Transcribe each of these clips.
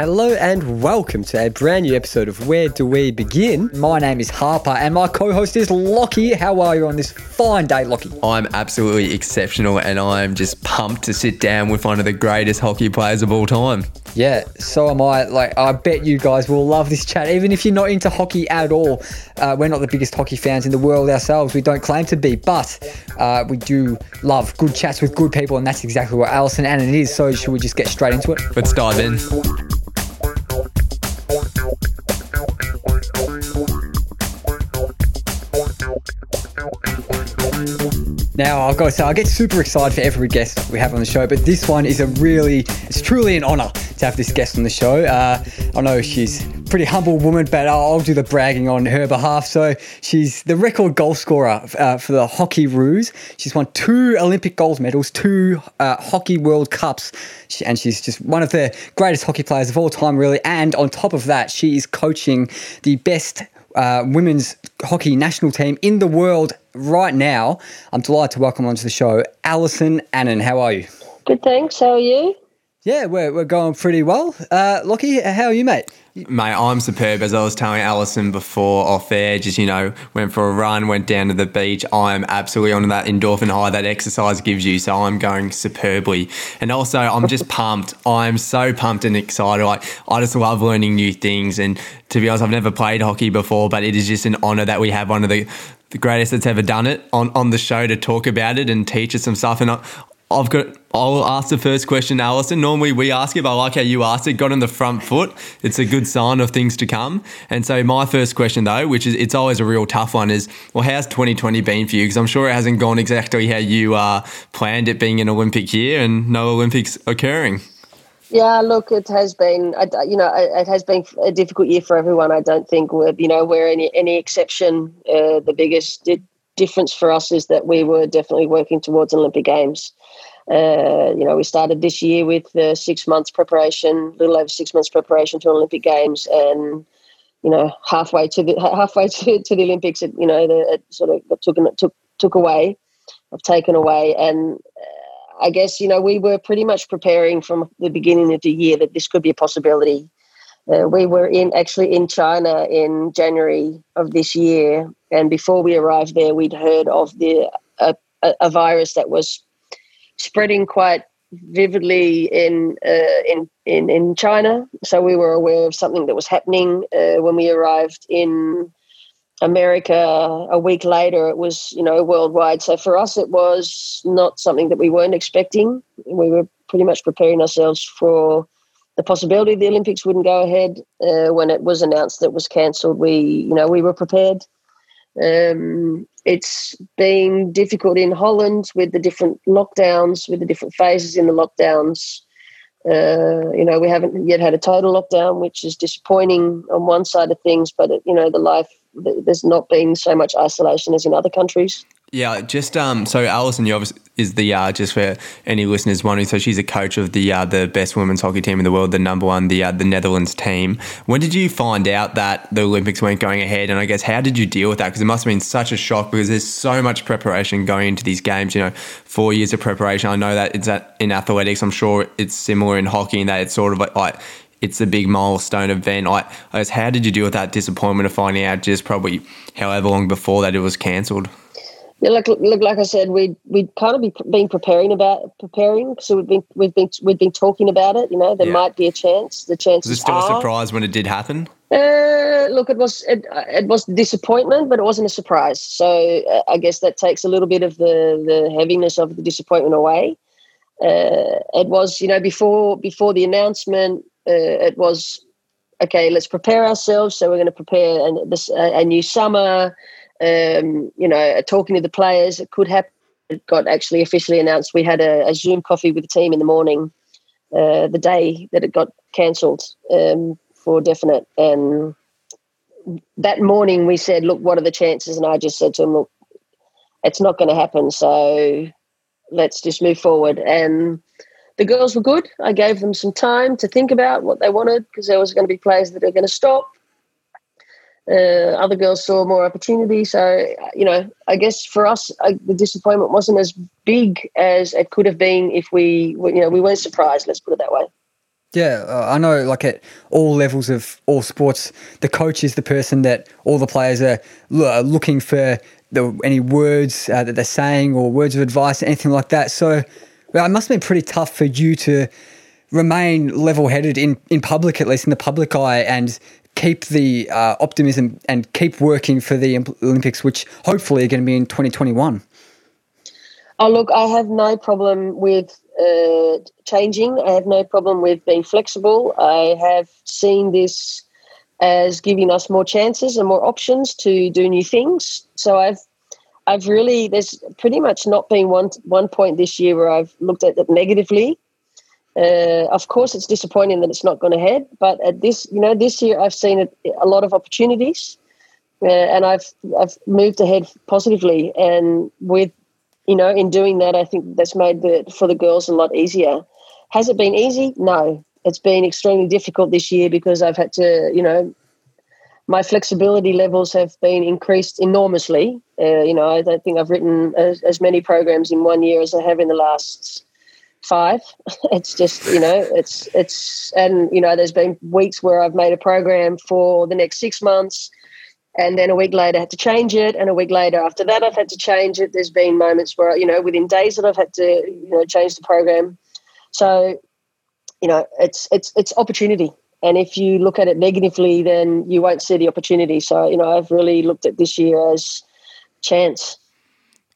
Hello and welcome to a brand new episode of Where Do We Begin? My name is Harper and my co host is Lockie. How are you on this fine day, Lockie? I'm absolutely exceptional and I'm just pumped to sit down with one of the greatest hockey players of all time. Yeah, so am I. Like, I bet you guys will love this chat, even if you're not into hockey at all. Uh, we're not the biggest hockey fans in the world ourselves. We don't claim to be, but uh, we do love good chats with good people, and that's exactly what Alison Annan is. So, should we just get straight into it? Let's dive in. Now, I'll go so I get super excited for every guest we have on the show, but this one is a really, it's truly an honour to have this guest on the show. Uh, I know she's a pretty humble woman, but I'll, do the bragging on her behalf. So she's the record goal scorer uh, for the Hockeyroos. She's won two Olympic gold medals, two uh, Hockey World Cups, she, and she's just one of the greatest hockey players of all time, really. And on top of that, she is coaching the best uh, women's hockey national team in the world right now. I'm delighted to welcome onto the show Alison Annan. How are you? Good, thanks. How are you? Yeah, we're, we're going pretty well. Uh, Lockie, how are you, mate? Mate, I'm superb. As I was telling Alison before off air, just, you know, went for a run, went down to the beach. I'm absolutely on that endorphin high that exercise gives you. So I'm going superbly. And also, I'm just pumped. I'm so pumped and excited. Like, I just love learning new things. And to be honest, I've never played hockey before, but it is just an honour that we have one of the the greatest that's ever done it on, on the show to talk about it and teach us some stuff. And I, I've got. I'll ask the first question, Alison. Normally we ask it, but I like how you asked it. Got on the front foot. It's a good sign of things to come. And so my first question, though, which is it's always a real tough one, is well, how's 2020 been for you? Because I'm sure it hasn't gone exactly how you uh, planned it being an Olympic year and no Olympics occurring. Yeah, look, it has been, you know, it has been a difficult year for everyone. I don't think we're, you know, we're any any exception. Uh, the biggest difference for us is that we were definitely working towards Olympic Games. Uh, you know, we started this year with uh, six months preparation, a little over six months preparation to Olympic Games, and you know, halfway to the halfway to, to the Olympics, it, you know, the, it sort of took took took away, I've taken away, and uh, I guess you know we were pretty much preparing from the beginning of the year that this could be a possibility. Uh, we were in actually in China in January of this year, and before we arrived there, we'd heard of the a, a virus that was spreading quite vividly in uh, in, in in China. So we were aware of something that was happening uh, when we arrived in America. A week later, it was you know worldwide. So for us, it was not something that we weren't expecting. We were pretty much preparing ourselves for the possibility the Olympics wouldn't go ahead. Uh, when it was announced that it was cancelled, we you know we were prepared. Um, it's been difficult in Holland with the different lockdowns, with the different phases in the lockdowns. Uh, you know, we haven't yet had a total lockdown, which is disappointing on one side of things, but, you know, the life, there's not been so much isolation as in other countries. Yeah, just um, so Alison, obviously is the uh, just for any listeners wondering. So she's a coach of the uh, the best women's hockey team in the world, the number one, the uh, the Netherlands team. When did you find out that the Olympics weren't going ahead? And I guess how did you deal with that? Because it must have been such a shock because there's so much preparation going into these games. You know, four years of preparation. I know that it's at, in athletics. I'm sure it's similar in hockey in that it's sort of like, like it's a big milestone event. I, I guess how did you deal with that disappointment of finding out just probably however long before that it was cancelled? Yeah, look, look, like I said, we'd we'd kind of be, been preparing about preparing. So we've been we've been we've been talking about it. You know, there yeah. might be a chance. The chance was it still are, a surprise when it did happen? Uh, look, it was it, it was disappointment, but it wasn't a surprise. So uh, I guess that takes a little bit of the the heaviness of the disappointment away. Uh, it was, you know, before before the announcement, uh, it was okay. Let's prepare ourselves. So we're going to prepare and this a, a new summer um, you know, talking to the players. It could happen. It got actually officially announced. We had a, a Zoom coffee with the team in the morning, uh, the day that it got cancelled um, for definite. And that morning we said, look, what are the chances? And I just said to them, look, it's not going to happen. So let's just move forward. And the girls were good. I gave them some time to think about what they wanted because there was going to be players that are going to stop. Uh, other girls saw more opportunity. So, you know, I guess for us, I, the disappointment wasn't as big as it could have been if we, you know, we weren't surprised. Let's put it that way. Yeah, uh, I know. Like at all levels of all sports, the coach is the person that all the players are looking for the, any words uh, that they're saying or words of advice, anything like that. So, well, it must have been pretty tough for you to remain level-headed in in public, at least in the public eye, and keep the uh, optimism and keep working for the Olympics, which hopefully are going to be in 2021. Oh, look, I have no problem with uh, changing. I have no problem with being flexible. I have seen this as giving us more chances and more options to do new things. So I've I've really there's pretty much not been one one point this year where I've looked at it negatively. Uh, of course, it's disappointing that it's not gone ahead, but at this you know this year I've seen a lot of opportunities, uh, and I've I've moved ahead positively. And with you know, in doing that, I think that's made the for the girls a lot easier. Has it been easy? No, it's been extremely difficult this year because I've had to, you know, my flexibility levels have been increased enormously. Uh, you know, I don't think I've written as, as, many programs in one year as I have in the last five. it's just, you know, it's it's and you know, there's been weeks where I've made a program for the next six months and then a week later I had to change it and a week later after that I've had to change it. There's been moments where you know within days that I've had to you know change the program. So you know it's it's it's opportunity and if you look at it negatively then you won't see the opportunity. So you know I've really looked at this year as chance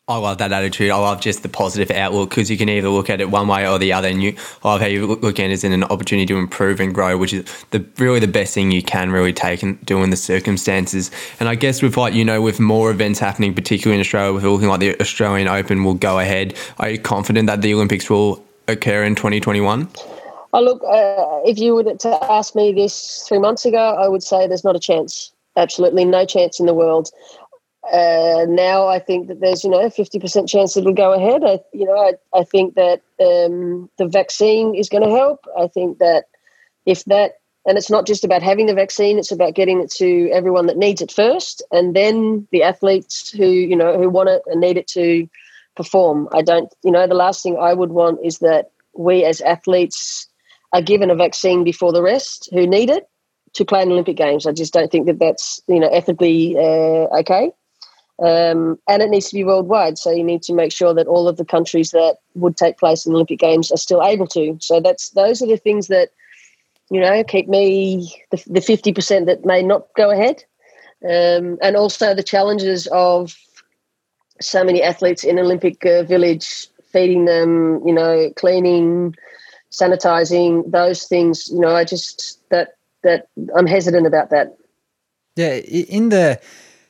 I love that attitude. I love just the positive outlook because you can either look at it one way or the other. And you, I love how you look at it as an opportunity to improve and grow, which is the really the best thing you can really take and do in the circumstances. And I guess with like you know with more events happening, particularly in Australia, with looking like the Australian Open will go ahead. Are you confident that the Olympics will occur in 2021? Oh, look, uh, if you were to ask me this three months ago, I would say there's not a chance. Absolutely no chance in the world. Uh, now I think that there's you know a fifty percent chance it'll go ahead. I you know I, I think that um, the vaccine is going to help. I think that if that and it's not just about having the vaccine; it's about getting it to everyone that needs it first, and then the athletes who you know who want it and need it to perform. I don't you know the last thing I would want is that we as athletes are given a vaccine before the rest who need it to play in Olympic Games. I just don't think that that's you know ethically uh, okay. Um, and it needs to be worldwide. So you need to make sure that all of the countries that would take place in the Olympic Games are still able to. So that's those are the things that you know keep me the fifty percent that may not go ahead, um, and also the challenges of so many athletes in Olympic uh, Village, feeding them, you know, cleaning, sanitizing, those things. You know, I just that that I'm hesitant about that. Yeah, in the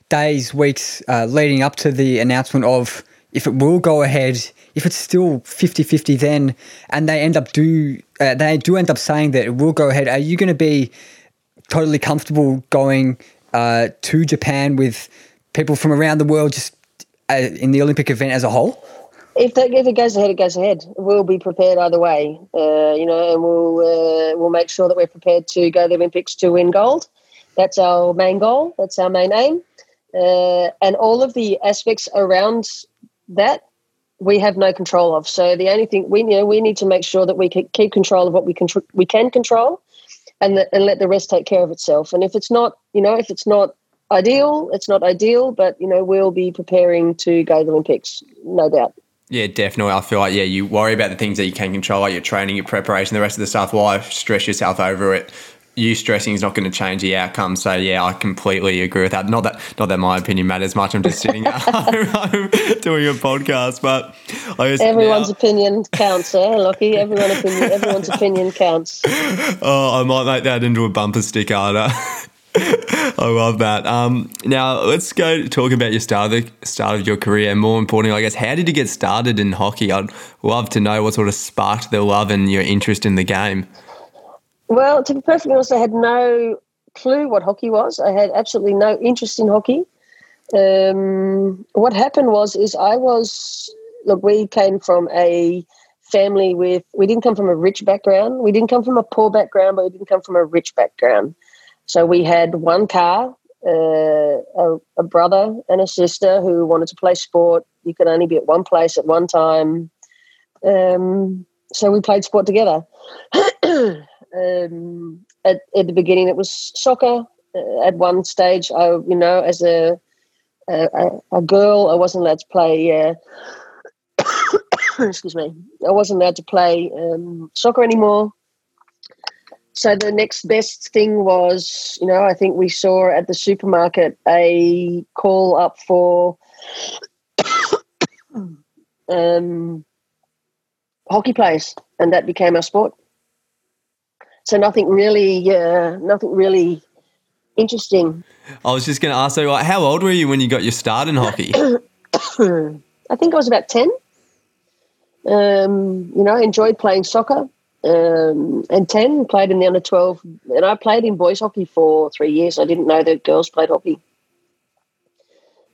days, weeks uh, leading up to the announcement of if it will go ahead, if it's still 50-50 then, and they end up do uh, they do end up saying that it will go ahead, are you going to be totally comfortable going uh, to Japan with people from around the world just uh, in the Olympic event as a whole? If, that, if it goes ahead, it goes ahead. We'll be prepared either way, uh, you know, and we'll uh, we'll make sure that we're prepared to go to the Olympics to win gold. That's our main goal. That's our main aim uh, and all of the aspects around that we have no control of. So the only thing we you know we need to make sure that we keep control of what we can we can control, and the, and let the rest take care of itself. And if it's not you know if it's not ideal, it's not ideal, but you know we'll be preparing to go to the Olympics, no doubt. Yeah, definitely. I feel like yeah, you worry about the things that you can control, like your training, your preparation, the rest of the stuff. Why stress yourself over it? You stressing is not going to change the outcome. So yeah, I completely agree with that. Not that not that my opinion matters much. I'm just sitting at home doing a podcast, but everyone's now, opinion counts, eh, Lockie? Everyone opinion, everyone's opinion counts. Oh, I might make that into a bumper sticker. I love that. Um, now let's go talk about your start of the start of your career. And more importantly, I guess, how did you get started in hockey? I'd love to know what sort of sparked the love and your interest in the game. Well, to be perfectly honest, I had no clue what hockey was. I had absolutely no interest in hockey. Um, what happened was, is I was look. We came from a family with. We didn't come from a rich background. We didn't come from a poor background, but we didn't come from a rich background. So we had one car, uh, a, a brother and a sister who wanted to play sport. You could only be at one place at one time. Um, so we played sport together. Um, at, at the beginning, it was soccer. Uh, at one stage, I, you know, as a a, a girl, I wasn't allowed to play. Uh, excuse me. I wasn't allowed to play um, soccer anymore. So the next best thing was, you know, I think we saw at the supermarket a call up for um, hockey players, and that became our sport. So nothing really, uh, nothing really interesting. I was just going to ask, so like, how old were you when you got your start in hockey? I think I was about ten. Um, you know, I enjoyed playing soccer. Um, and 10 played in the under 12 and i played in boys hockey for three years i didn't know that girls played hockey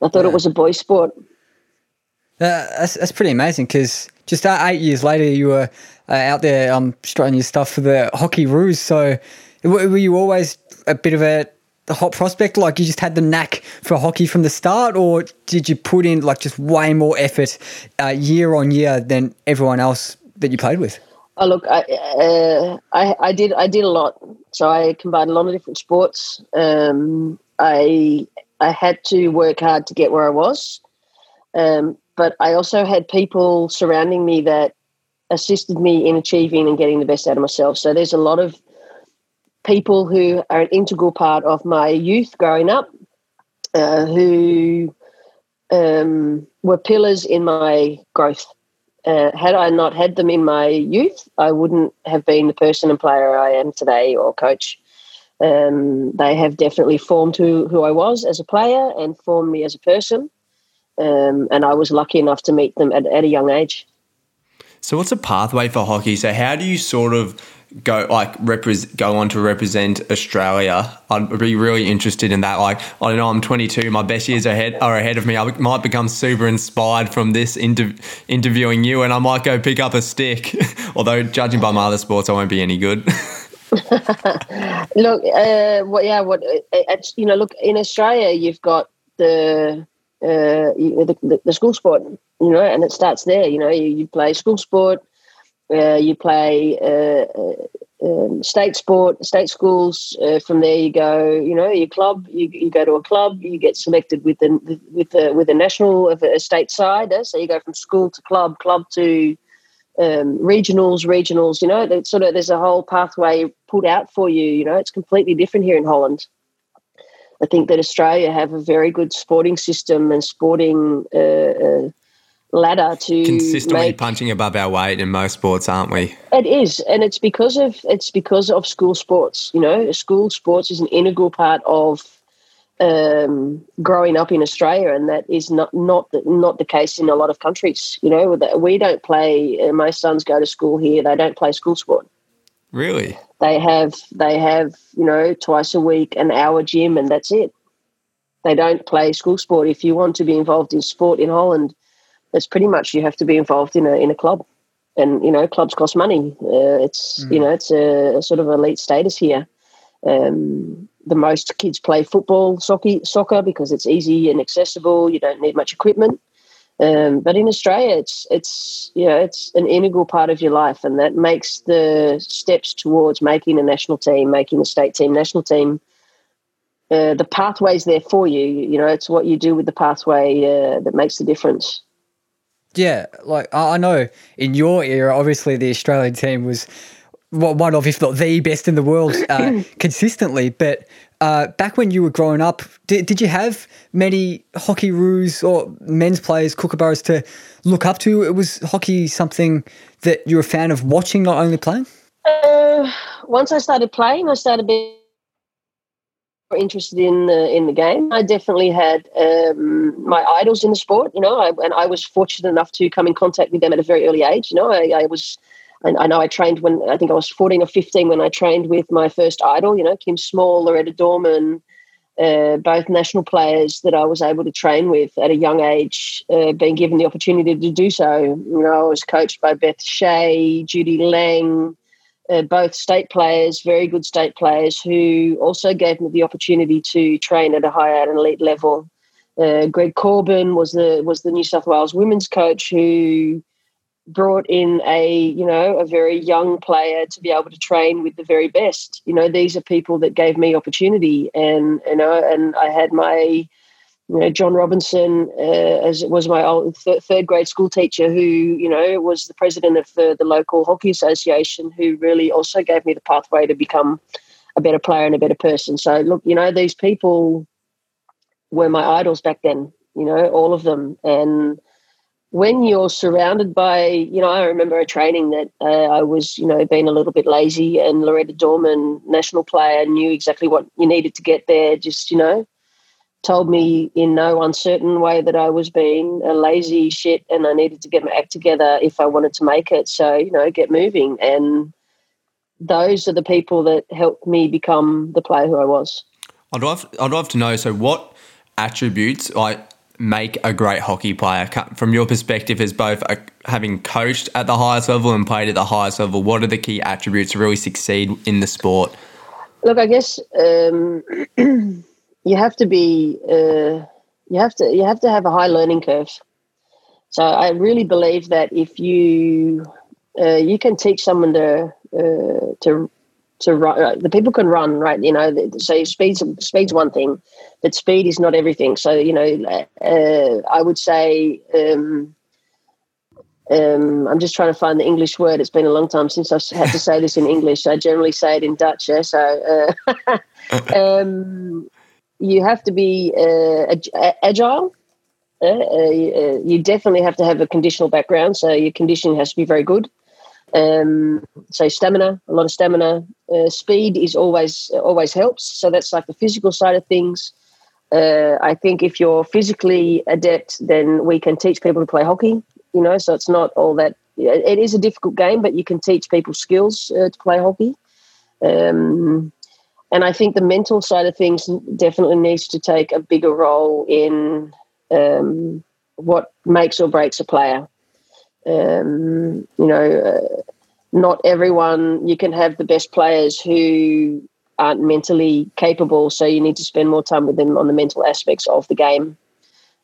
i thought yeah. it was a boys sport uh, that's, that's pretty amazing because just eight years later you were uh, out there um, strutting your stuff for the Hockeyroos so were you always a bit of a hot prospect? Like you just had the knack for hockey from the start, or did you put in like just way more effort uh, year on year than everyone else that you played with? Oh, look, I, uh, I, I did I did a lot. So I combined a lot of different sports. Um, I I had to work hard to get where I was, um, but I also had people surrounding me that assisted me in achieving and getting the best out of myself. So there's a lot of people who are an integral part of my youth growing up, uh, who um, were pillars in my growth. Uh, had I not had them in my youth, I wouldn't have been the person and player I am today or coach. Um, they have definitely formed who, who I was as a player and formed me as a person. Um, and I was lucky enough to meet them at, at a young age. So, what's a pathway for hockey? So, how do you sort of go like repres- go on to represent Australia. I'd be really interested in that. Like I don't know, I'm 22. My best years ahead are ahead of me. I might become super inspired from this inter- interviewing you, and I might go pick up a stick. Although judging by my other sports, I won't be any good. look, uh, what, yeah, what uh, you know, look in Australia, you've got the, uh, the, the, school sport, you know, and it starts there. You know, you, you play school sport uh, you play uh, uh, um, state sport, state schools. Uh, from there, you go. You know, your club. You, you go to a club. You get selected with the with the with a national of a state side. Uh, so you go from school to club, club to um, regionals, regionals. You know, sort of there's a whole pathway put out for you. You know, it's completely different here in Holland. I think that Australia have a very good sporting system and sporting uh, ladder to consistently make, punching above our weight in most sports, aren't we? It is, and it's because of it's because of school sports. You know, school sports is an integral part of um, growing up in Australia, and that is not not the, not the case in a lot of countries. You know, we don't play. Uh, my sons go to school here; they don't play school sport. Really? They have they have you know twice a week an hour gym, and that's it. They don't play school sport. If you want to be involved in sport in Holland, it's pretty much you have to be involved in a in a club, and you know clubs cost money. Uh, it's mm. you know it's a, a, sort of elite status here. Um, the most kids play football, soccer, soccer because it's easy and accessible. You don't need much equipment. Um, but in Australia, it's it's you know it's an integral part of your life, and that makes the steps towards making a national team, making a state team, national team. Uh, the pathway's there for you. You know, it's what you do with the pathway uh, that makes the difference. Yeah, like I know in your era, obviously the Australian team was one of, if not the best in the world uh, consistently. But uh, back when you were growing up, did, did you have many Hockeyroos or men's players, kookaburras to look up to? It was hockey something that you're a fan of watching, not only playing? Uh, once I started playing, I started being interested in the in the game. I definitely had um, my idols in the sport, you know, I, and I was fortunate enough to come in contact with them at a very early age. You know, I, I was, I, I, know I trained when I think I was fourteen or fifteen when I trained with my first idol. You know, Kim Small, Loretta Dorman. Uh, both national players that I was able to train with at a young age, uh, being given the opportunity to do so. You know, I was coached by Beth Shea, Judy Lang, uh, both state players, very good state players, who also gave me the opportunity to train at a higher and elite level. Uh, Greg Corbin was the was the New South Wales women's coach who brought in a you know a very young player to be able to train with the very best. You know these are people that gave me opportunity and you know and i had my you know john robinson uh, as it was my old th- third grade school teacher who you know was the president of the, the local hockey association who really also gave me the pathway to become a better player and a better person. So look you know these people were my idols back then you know all of them. And when you're surrounded by, you know, I remember a training that uh, I was, you know, being a little bit lazy, and Loretta Dorman, national player, knew exactly what you needed to get there. Just, you know, told me in no uncertain way that I was being a lazy shit and I needed to get my act together if I wanted to make it. So, you know, get moving. And those are the people that helped me become the player who I was. I'd love, I'd love to know. So, what attributes, like, make a great hockey player? From your perspective, as both a, having coached at the highest level and played at the highest level, what are the key attributes to really succeed in the sport? Look, I guess um, you have to be uh, you have to you have to have a high learning curve. So I really believe that if you uh, you can teach someone to uh, to to run. Uh, the people can run, right? You know, so speed's speed's one thing, but speed is not everything. So you know, uh, I would say. Um, um, I'm just trying to find the English word. It's been a long time since I've had to say this in English. I generally say it in Dutch. Yeah? So uh, um, you have to be uh, agile. Uh, uh, you definitely have to have a conditional background. So your conditioning has to be very good. Um, so stamina, a lot of stamina. Uh, speed is always always helps. So that's like the physical side of things. Uh, I think if you're physically adept, then we can teach people to play hockey. You know, so it's not all that. It is a difficult game, but you can teach people skills uh, to play hockey. Um, and I think the mental side of things definitely needs to take a bigger role in um, what makes or breaks a player. Um, you know, uh, not everyone, you can have the best players who aren't mentally capable, so you need to spend more time with them on the mental aspects of the game.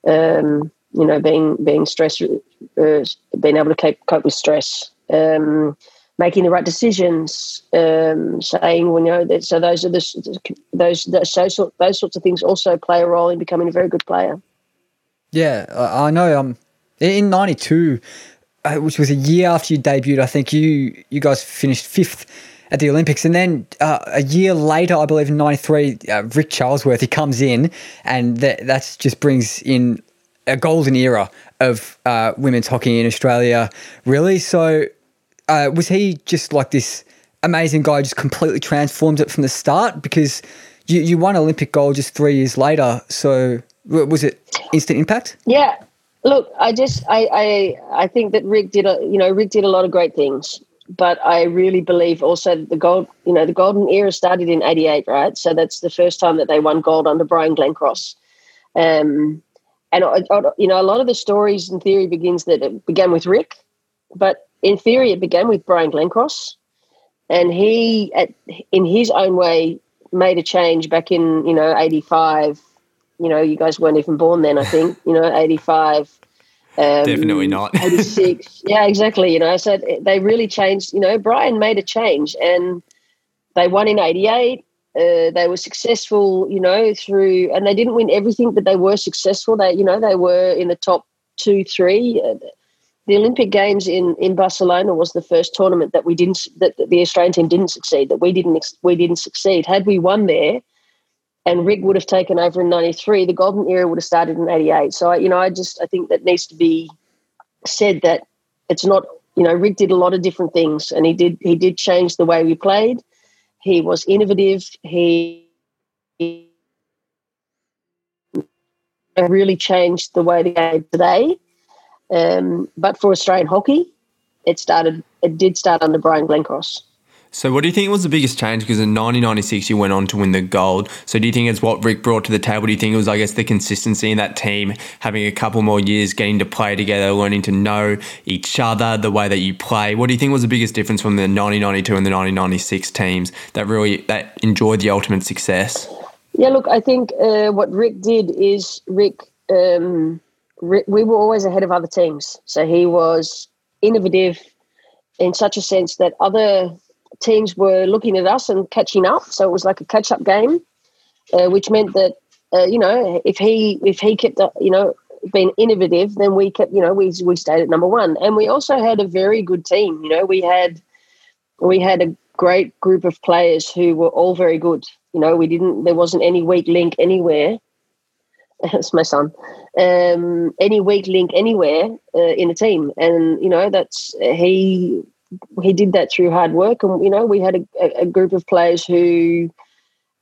Um, you know, being being stress, uh, being able to cope, with stress, um, making the right decisions, um, saying when you know that. So those are the those those so, those sorts of things also play a role in becoming a very good player. Yeah, I know. Um, in '92, uh, which was a year after you debuted. I think you you guys finished fifth at the Olympics, and then uh, a year later, I believe in '93, uh, Rick Charlesworth he comes in, and that that's just brings in a golden era of uh, women's hockey in Australia. Really, so uh, was he just like this amazing guy, just completely transformed it from the start? Because you you won Olympic gold just three years later, so was it instant impact? Yeah, Look, I just I, I I think that Rick did a you know Rick did a lot of great things, but I really believe also that the gold you know the golden era started in '88, right? So that's the first time that they won gold under Brian Glencross. Um, and you know a lot of the stories in theory begins that it began with Rick, but in theory it began with Brian Glencross, and he at, in his own way made a change back in you know '85 you know, you guys weren't even born then, I think, you know, 85. Um, Definitely not. 86. Yeah, exactly. You know, so they really changed. You know, Brian made a change and they won in 88. Uh, they were successful, you know, through, and they didn't win everything, but they were successful. They, you know, they were in the top two, three. Uh, the Olympic Games in, in Barcelona was the first tournament that we didn't, that the Australian team didn't succeed, that we didn't, we didn't succeed. Had we won there, and Rick would have taken over in 93, the golden era would have started in 88. So, you know, I just, I think that needs to be said that it's not, you know, Rick did a lot of different things and he did, he did change the way we played. He was innovative. He, he really changed the way the game today. Um, but for Australian hockey, it started, it did start under Brian Glencross. So, what do you think was the biggest change? Because in 1996, you went on to win the gold. So, do you think it's what Rick brought to the table? Do you think it was, I guess, the consistency in that team, having a couple more years, getting to play together, learning to know each other, the way that you play? What do you think was the biggest difference from the 1992 and the 1996 teams that really that enjoyed the ultimate success? Yeah, look, I think uh, what Rick did is Rick, um, Rick, we were always ahead of other teams. So he was innovative in such a sense that other teams were looking at us and catching up. So it was like a catch up game, uh, which meant that uh, you know if he if he kept uh, you know being innovative, then we kept you know we we stayed at number one, and we also had a very good team. You know we had we had a great group of players who were all very good. You know we didn't there wasn't any weak link anywhere. It's my son. Um, any weak link anywhere uh, in a team, and you know that's he he did that through hard work. And, you know, we had a, a group of players who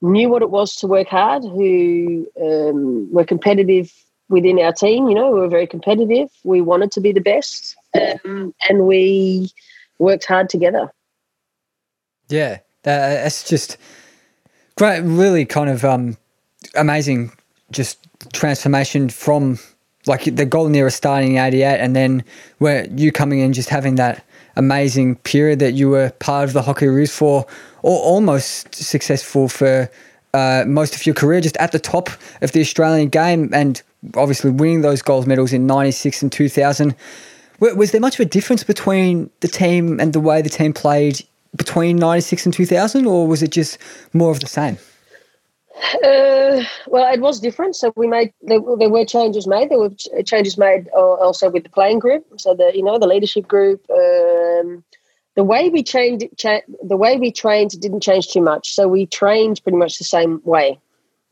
knew what it was to work hard, who um, were competitive within our team. You know, we were very competitive. We wanted to be the best, um, and we worked hard together. Yeah, that's just great. Really, kind of um, amazing. Just transformation from like the Golden Era starting in '88, and then where you coming in, just having that amazing period that you were part of the Hockey Hockeyroos for, or almost successful for uh, most of your career, just at the top of the Australian game, and obviously winning those gold medals in '96 and 2000. Was there much of a difference between the team and the way the team played between '96 and 2000, or was it just more of the same? Uh, well, it was different. So we made there, there, were changes made. There were changes made also with the playing group. So the you know the leadership group. Um, the way we trained, cha- the way we trained didn't change too much. So we trained pretty much the same way.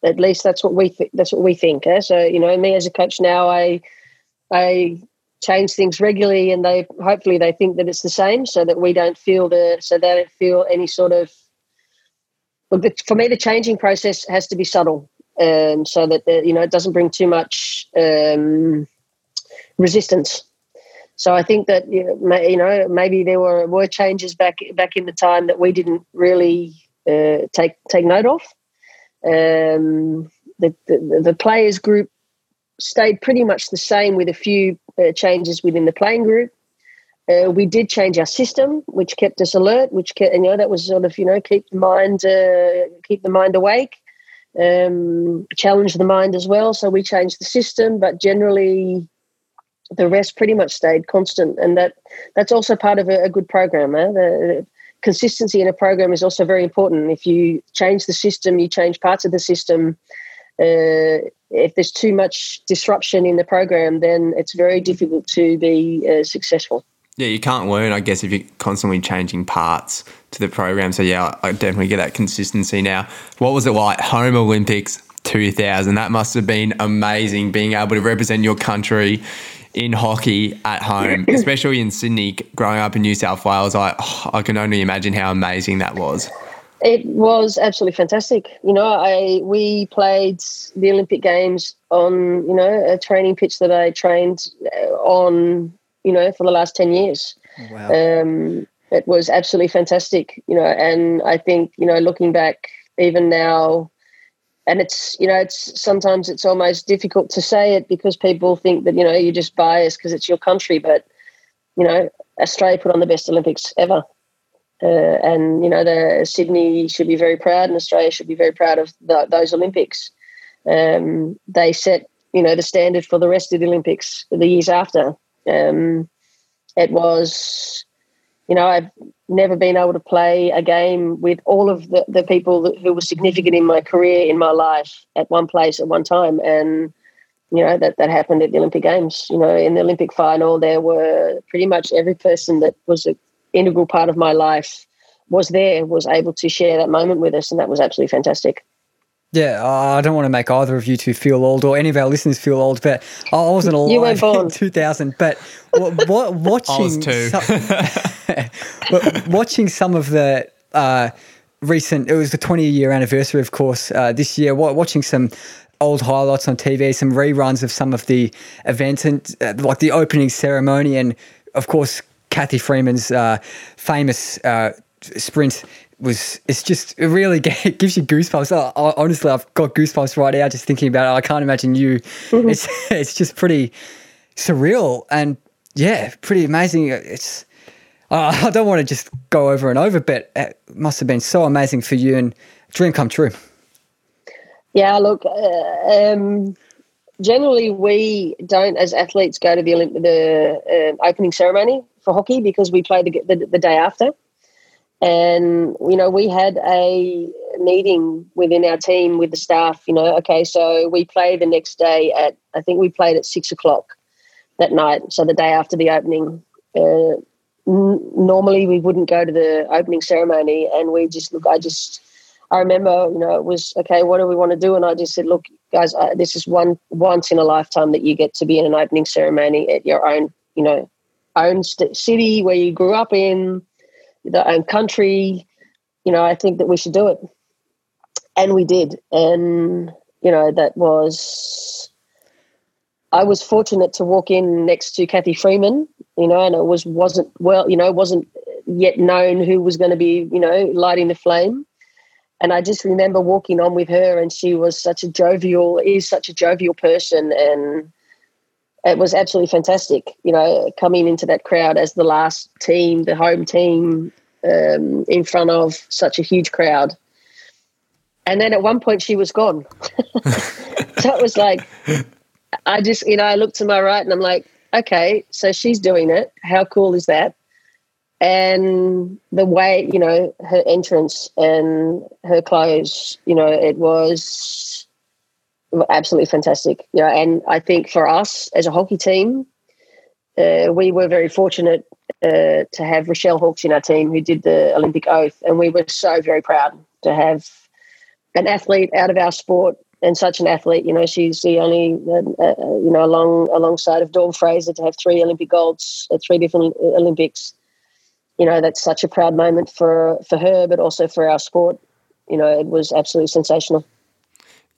At least that's what we th- that's what we think. Eh? So you know, me as a coach now, I I change things regularly, and they hopefully they think that it's the same, so that we don't feel the so they don't feel any sort of Look, for me, the changing process has to be subtle, um, so that the, you know it doesn't bring too much um, resistance. So I think that you know, maybe there were were changes back back in the time that we didn't really uh, take take note of. Um, the, the, the players group stayed pretty much the same with a few uh, changes within the playing group. Uh, we did change our system, which kept us alert, which kept, and, you know that was sort of you know keep the mind uh, keep the mind awake, um, challenge the mind as well. So we changed the system, but generally the rest pretty much stayed constant, and that that's also part of a, a good program. Eh? The, consistency in a program is also very important. If you change the system, you change parts of the system. Uh, if there's too much disruption in the program, then it's very difficult to be uh, successful. Yeah, you can't learn, I guess, if you're constantly changing parts to the program. So, yeah, I definitely get that consistency now. What was it like? Home Olympics 2000. That must have been amazing being able to represent your country in hockey at home, especially in Sydney, growing up in New South Wales. I, oh, I can only imagine how amazing that was. It was absolutely fantastic. You know, I we played the Olympic Games on, you know, a training pitch that I trained uh, on you know, for the last 10 years. Wow. Um, it was absolutely fantastic, you know, and I think, you know, looking back even now, and it's, you know, it's sometimes it's almost difficult to say it because people think that, you know, you're just biased because it's your country, but, you know, Australia put on the best Olympics ever. Uh, and, you know, the Sydney should be very proud and Australia should be very proud of the, those Olympics. Um, they set, you know, the standard for the rest of the Olympics the years after. Um, it was, you know, I've never been able to play a game with all of the, the people who were significant in my career, in my life, at one place at one time. And, you know, that, that happened at the Olympic Games. You know, in the Olympic final, there were pretty much every person that was an integral part of my life was there, was able to share that moment with us. And that was absolutely fantastic. Yeah, I don't want to make either of you two feel old or any of our listeners feel old, but I wasn't alive in 2000. But what, what, watching, some, watching some of the uh, recent, it was the 20 year anniversary, of course, uh, this year, watching some old highlights on TV, some reruns of some of the events and uh, like the opening ceremony, and of course, Cathy Freeman's uh, famous uh, sprint was it's just it really gives you goosebumps. I, I, honestly, I've got goosebumps right now just thinking about it. I can't imagine you. Mm-hmm. It's it's just pretty surreal and yeah, pretty amazing. It's I don't want to just go over and over, but it must have been so amazing for you and dream come true. Yeah, look, uh, um, generally we don't, as athletes, go to the the uh, opening ceremony for hockey because we play the, the, the day after. And, you know, we had a meeting within our team with the staff, you know, okay, so we play the next day at, I think we played at six o'clock that night. So the day after the opening. Uh, n- normally we wouldn't go to the opening ceremony and we just look, I just, I remember, you know, it was okay. What do we want to do? And I just said, look, guys, I, this is one once in a lifetime that you get to be in an opening ceremony at your own, you know, own st- city where you grew up in, the own country. You know, I think that we should do it, and we did. And you know, that was. I was fortunate to walk in next to Cathy Freeman, you know, and it was wasn't well, you know, wasn't yet known who was going to be, you know, lighting the flame and I just remember walking on with her, and she was such a jovial, is such a jovial person, and it was absolutely fantastic. You know, coming into that crowd as the last team, the home team, um, in front of such a huge crowd. And then at one point, she was gone. so it was like, I just, you know, I looked to my right, and I'm like, okay, so she's doing it. How cool is that? and the way you know her entrance and her clothes you know it was absolutely fantastic you know and i think for us as a hockey team uh, we were very fortunate uh, to have rechelle hawkes in our team who did the olympic oath and we were so very proud to have an athlete out of our sport and such an athlete you know she's the only uh, uh you know along alongside of dawn fraser to have three olympic golds at three different olympics you know that's such a proud moment for for her, but also for our sport. You know, it was absolutely sensational.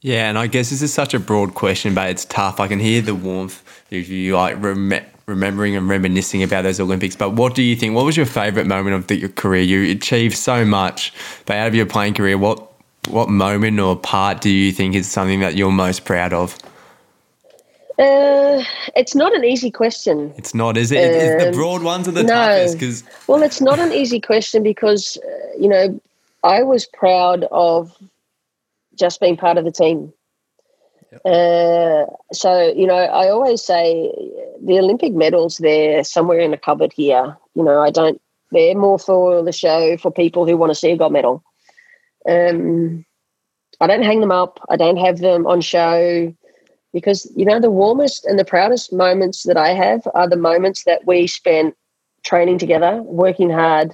Yeah, and I guess this is such a broad question, but it's tough. I can hear the warmth of you like rem- remembering and reminiscing about those Olympics. But what do you think? What was your favourite moment of the, your career? You achieved so much, but out of your playing career, what what moment or part do you think is something that you're most proud of? Uh, it's not an easy question. It's not, is it? Um, the broad ones are the no. toughest because. Well, it's not an easy question because uh, you know I was proud of just being part of the team. Yep. Uh, so you know, I always say the Olympic medals they're somewhere in a cupboard here. You know, I don't. They're more for the show for people who want to see a gold medal. Um, I don't hang them up. I don't have them on show because you know the warmest and the proudest moments that I have are the moments that we spent training together, working hard,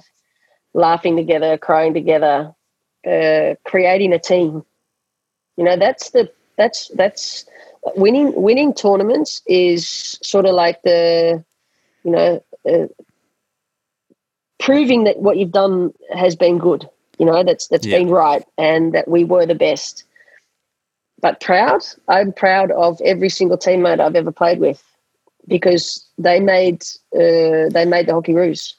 laughing together, crying together, uh, creating a team. You know, that's the that's that's winning winning tournaments is sort of like the you know uh, proving that what you've done has been good. You know, that's that's yeah. been right, and that we were the best but proud. I'm proud of every single teammate I've ever played with because they made uh, they made the Hockeyroos.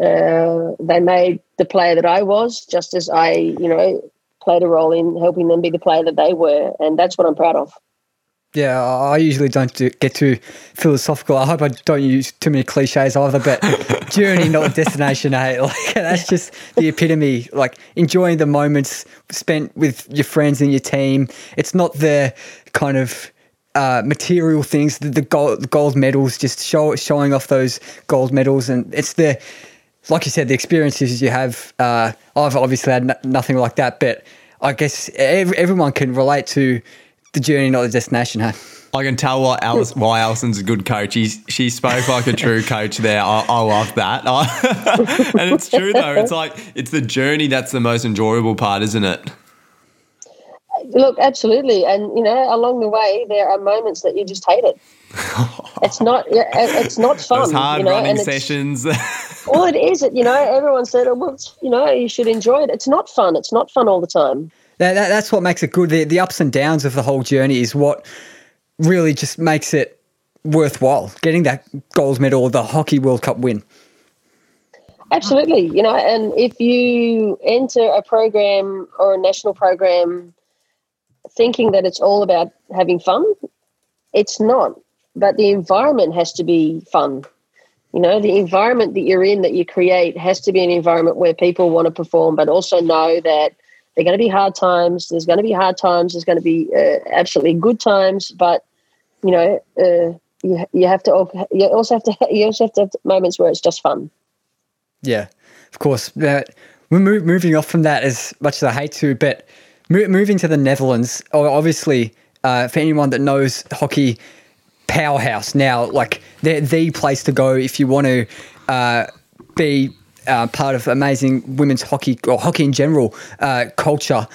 Uh, they made the player that I was, just as I, you know, played a role in helping them be the player that they were, and that's what I'm proud of. Yeah, I usually don't do, get too philosophical. I hope I don't use too many cliches either, but journey, not destination, eh? Like that's just the epitome. Like enjoying the moments spent with your friends and your team. It's not the kind of uh, material things, the, the gold, gold medals, just show, showing off those gold medals, and it's the like you said, the experiences you have. Uh, I've obviously had n- nothing like that, but I guess every, everyone can relate to the journey, not the destination, huh? I can tell why, Alice, why Alison's a good coach. He's, she spoke like a true coach there. I, I love that. and it's true, though. It's like, it's the journey that's the most enjoyable part, isn't it? Look, absolutely. And, you know, along the way, there are moments that you just hate it. it's not it's not fun. Those hard you know, running sessions. well, it is. It you know, everyone said, oh, well, you know, you should enjoy it. It's not fun. It's not fun all the time. That, that, that's what makes it good. The, the ups and downs of the whole journey is what really just makes it worthwhile. Getting that gold medal or the Hockey World Cup win. Absolutely. You know, and if you enter a program or a national program thinking that it's all about having fun, it's not. But the environment has to be fun. You know, the environment that you're in, that you create, has to be an environment where people want to perform, but also know that they're going to be hard times. There's going to be hard times. There's going to be uh, absolutely good times. But, you know, uh, you, you have to you also have to you also have to have moments where it's just fun. Yeah, of course. Uh, we're moving off from that as much as I hate to, but mo- moving to the Netherlands, obviously, uh, for anyone that knows hockey powerhouse now, like they're the place to go if you want to uh, be uh, part of amazing women's hockey or hockey in general uh, culture.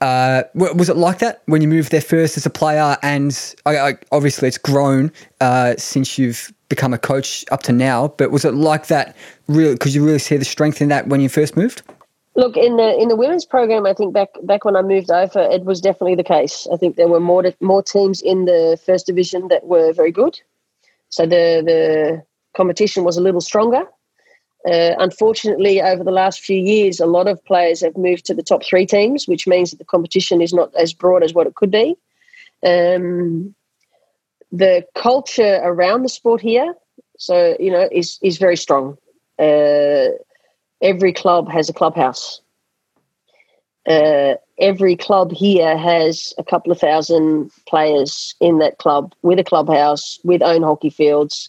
Uh, was it like that when you moved there first as a player? And I, I, obviously, it's grown uh, since you've become a coach up to now. But was it like that? Really, could you really see the strength in that when you first moved? Look in the in the women's program. I think back back when I moved over, it was definitely the case. I think there were more more teams in the first division that were very good, so the the competition was a little stronger. Uh, unfortunately, over the last few years, a lot of players have moved to the top three teams, which means that the competition is not as broad as what it could be. Um, the culture around the sport here, so you know, is is very strong. Uh, every club has a clubhouse. Uh, every club here has a couple of thousand players in that club with a clubhouse, with own hockey fields.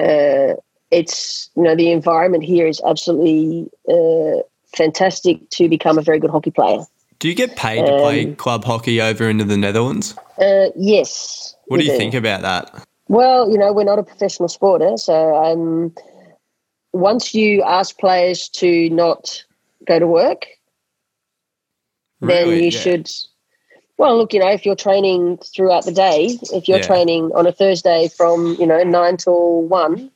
Uh, it's you know the environment here is absolutely uh, fantastic to become a very good hockey player. Do you get paid to play Um, club hockey over into the Netherlands? Uh, yes. What do you think about that? Well, you know, we're not a professional sport, eh? so um, once you ask players to not go to work, then you Yeah. should. Well, look, you know, if you're training throughout the day, if you're Yeah. training on a Thursday from you know nine till one,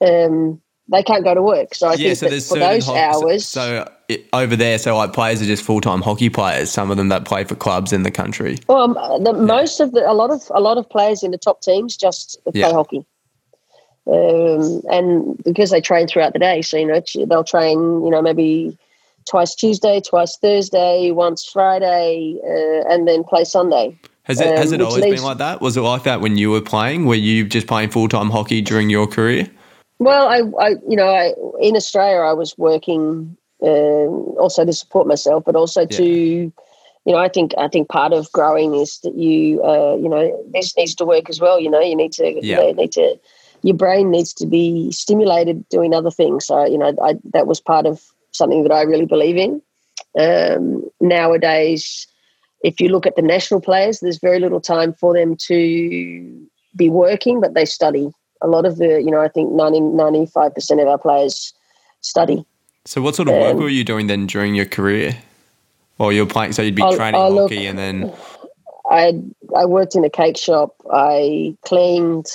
um, they can't go to work. So I Yeah, think so that for those ho- hours, So it, over there, so like players are just full time hockey players. Some of them that play for clubs in the country. Well, um, the, most of the a lot of a lot of players in the top teams just play Yeah. hockey, um, and because they train throughout the day, so you know they'll train you know maybe twice Tuesday, twice Thursday, once Friday, uh, and then play Sunday. Has it has Um, it always leads- been like that? Was it like that when you were playing? Were you just playing full time hockey during your career? Well, I, I you know, I in Australia, I was working um, also to support myself, but also to, you know, I think I think part of growing is that you, uh, you know, this needs to work as well. You know, you need to, you Yeah. know, need to, your brain needs to be stimulated doing other things. So, you know, I, that was part of something that I really believe in. Um, nowadays, if you look at the national players, there's very little time for them to be working, but they study a lot of the, you know, I think 90, 95% of our players study. So what sort of work Um, were you doing then during your career? Or you're playing, so you'd be I'll- training I'll look- hockey and then I I worked in a cake shop. I cleaned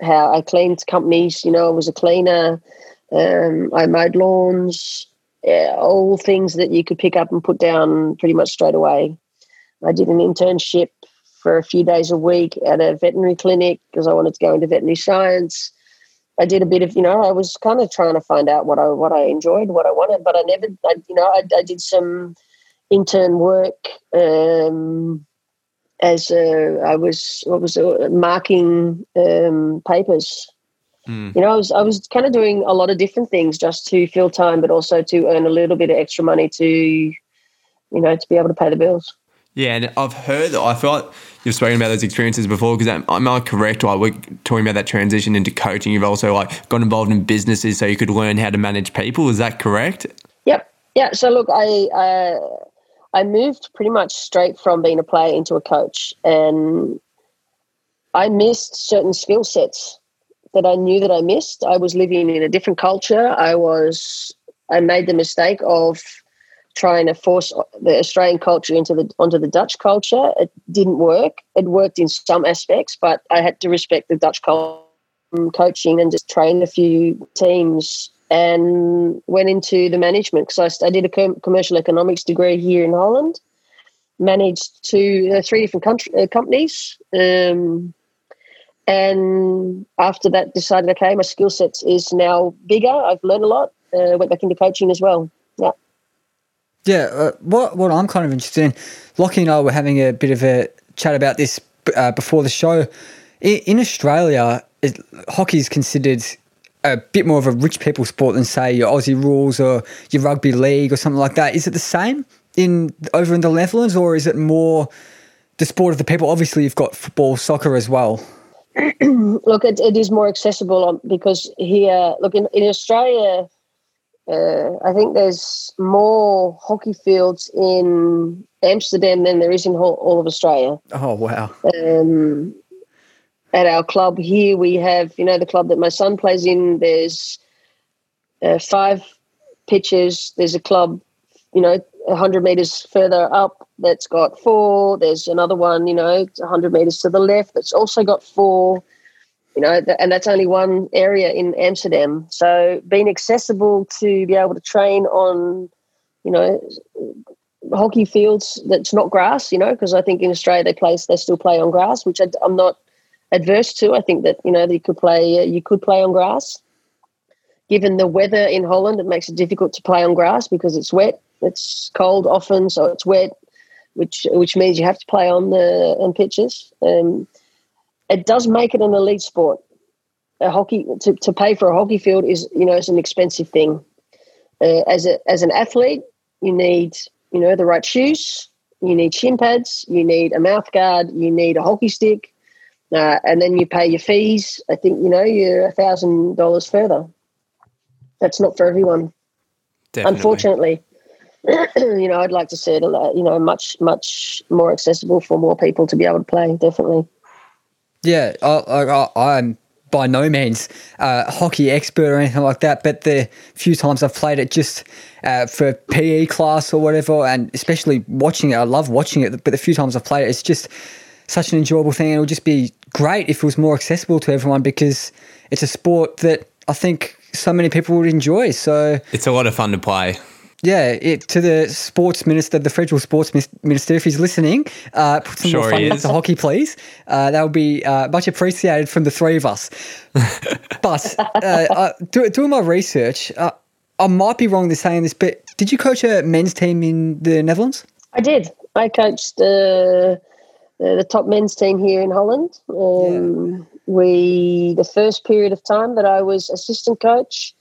how I cleaned companies. You know, I was a cleaner. Um, I mowed lawns. Yeah, all things that you could pick up and put down pretty much straight away. I did an internship for a few days a week at a veterinary clinic because I wanted to go into veterinary science. I did a bit of, you know, I was kind of trying to find out what I what I enjoyed, what I wanted, but I never, I, you know, I, I did some intern work. Um, as uh, I was what was it, marking um, papers. Mm. You know, I was I was kind of doing a lot of different things just to fill time, but also to earn a little bit of extra money to, you know, to be able to pay the bills. Yeah, and I've heard, I like you've spoken about those experiences before because am am I correct? Like we're talking about that transition into coaching. You've also like got involved in businesses so you could learn how to manage people. Is that correct? Yep. Yeah. So look, I uh, I moved pretty much straight from being a player into a coach, and I missed certain skill sets that I knew that I missed. I was living in a different culture. I was I made the mistake of trying to force the Australian culture into the onto the Dutch culture. It didn't work. It worked in some aspects, but I had to respect the Dutch culture coaching and just train a few teams and went into the management because I, st- I did a com- commercial economics degree here in Holland, managed two, uh, three different country, uh, companies. Um, and after that, decided, okay, my skill sets is now bigger. I've learned a lot. Uh, went back into coaching as well. Yeah. Yeah, uh, what what I'm kind of interested in, Lockie and I were having a bit of a chat about this uh, before the show. In, in Australia, hockey is considered a bit more of a rich people sport than say your Aussie rules or your rugby league or something like that. Is it the same in over in the Netherlands, or is it more the sport of the people? Obviously, you've got football, soccer as well. look, it, it is more accessible because here, look in, in Australia, uh, I think there's more hockey fields in Amsterdam than there is in all, all of Australia. Oh wow! Um, at our club here, we have you know the club that my son plays in. There's uh, five pitches. There's a club, you know, 100 meters further up that's got four. There's another one, you know, 100 meters to the left that's also got four. You know, and that's only one area in Amsterdam. So being accessible to be able to train on, you know, hockey fields that's not grass, you know, because I think in Australia they play they still play on grass, which I, am not adverse to. I think that you know you could play you could play on grass. Given the weather in Holland, it makes it difficult to play on grass because it's wet, it's cold often, so it's wet, which which means you have to play on the on pitches. Um, it does make it an elite sport. A hockey to, to pay for a hockey field is you know it's an expensive thing. Uh, as a as an athlete, you need you know the right shoes, you need shin pads, you need a mouth guard, you need a hockey stick, uh, and then you pay your fees. I think you know you're a thousand dollars further that's not for everyone. Definitely. Unfortunately, you know, I'd like to see it, you know, much much more accessible for more people to be able to play. Definitely. Yeah, I, I, am by no means a hockey expert or anything like that, but the few times I've played it just uh, for PE class or whatever, and especially watching it, I love watching it. But the few times I've played it, it's just such an enjoyable thing, and it would just be great if it was more accessible to everyone because it's a sport that I think so many people would enjoy. So it's a lot of fun to play. Yeah, it, to the sports minister, the federal sports minister, if he's listening, uh, put some sure more fun into hockey, please. Uh, that would be uh, much appreciated from the three of us. but uh, uh, do, doing my research, uh, I might be wrong in saying this, but did you coach a men's team in the Netherlands? I did. I coached the the top men's team here in Holland. Um, yeah we the first period of time that I was assistant coach,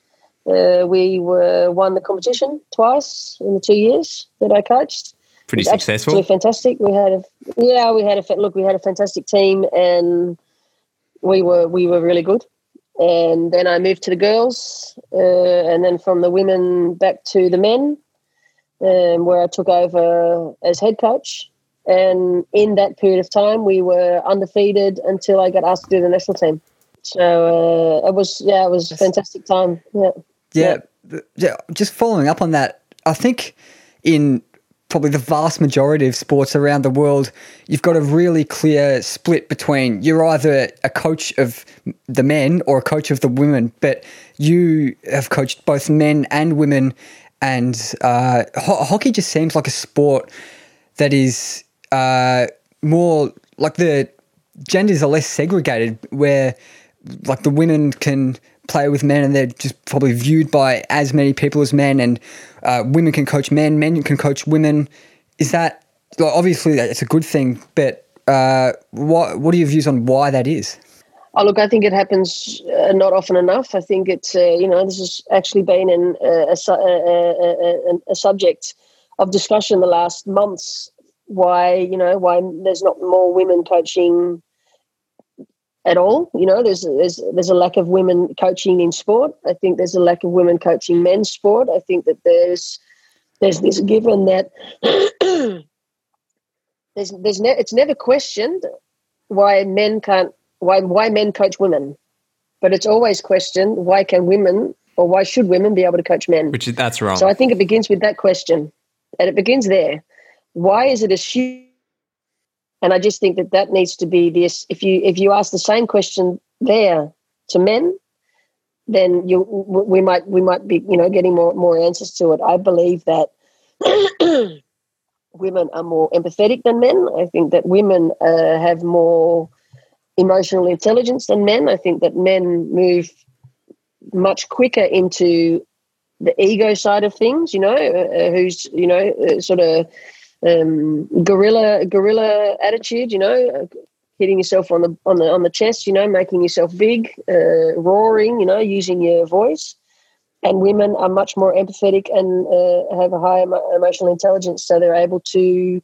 uh, we were won the competition twice in the two years that I coached. Pretty successful. Fantastic. We had a yeah, we had a look. We had a fantastic team, and we were we were really good. And then I moved to the girls, uh, and then from the women back to the men, um, where I took over as head coach. And in that period of time, we were undefeated until I got asked to do the national team. So uh, it was, yeah, it was a fantastic time. Yeah. yeah. Yeah. Yeah. Just following up on that, I think in probably the vast majority of sports around the world, you've got a really clear split between you're either a coach of the men or a coach of the women, but you have coached both men and women. And uh, ho- hockey just seems like a sport that is uh, more like the genders are less segregated, where like the women can play with men and they're just probably viewed by as many people as men, and uh, women can coach men, men can coach women. Is that like, obviously it's a good thing, but uh, what what are your views on why that is? Oh, look, I think it happens uh, not often enough. I think it's, uh, you know, this has actually been uh, a, a, a, a, subject of discussion the last months why you know why there's not more women coaching at all. You know, there's there's there's a lack of women coaching in sport. I think there's a lack of women coaching men's sport. I think that there's there's this given that there's there's ne- it's never questioned why men can't why why men coach women, but it's always questioned why can women or why should women be able to coach men? Which that's wrong. So I think it begins with that question, and it begins there why is it assumed? And I just think that that needs to be this. If you if you ask the same question there to men, then you we might we might be you know getting more more answers to it. I believe that women are more empathetic than men. I think that women uh, have more emotional intelligence than men. I think that men move much quicker into the ego side of things. You know, uh, who's you know uh, sort of um, gorilla gorilla attitude. You know, hitting yourself on the on the on the chest. You know, making yourself big, uh, roaring. You know, using your voice. And women are much more empathetic and uh, have a higher emotional intelligence, so they're able to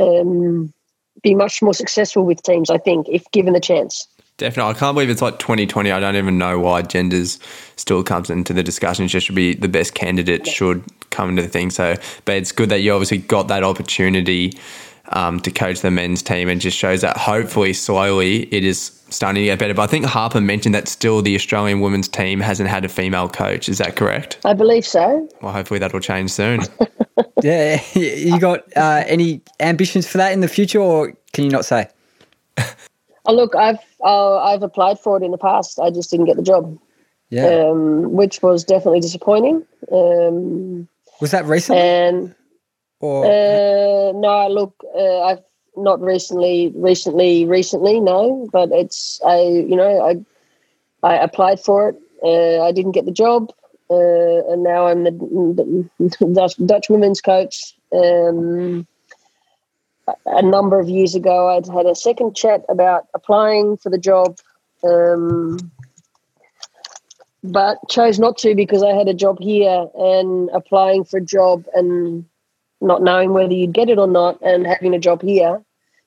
um, be much more successful with teams. I think, if given the chance. Definitely. I can't believe it's like 2020. I don't even know why genders still comes into the discussion. It just should be the best candidate should come into the thing. So, but it's good that you obviously got that opportunity um, to coach the men's team and just shows that hopefully slowly it is starting to get better. But I think Harper mentioned that still the Australian women's team hasn't had a female coach. Is that correct? I believe so. Well, hopefully that'll change soon. yeah. You got uh, any ambitions for that in the future or can you not say? Oh, look, I've uh, I've applied for it in the past. I just didn't get the job. Yeah. Um, which was definitely disappointing. Um, was that recently? And or uh, no, look, uh, I've not recently, recently, recently, no. But it's I, you know, I I applied for it. Uh, I didn't get the job, uh, and now I'm the, the Dutch, Dutch women's coach. Um, a number of years ago, I'd had a second chat about applying for the job, um, but chose not to because I had a job here and applying for a job and not knowing whether you'd get it or not, and having a job here.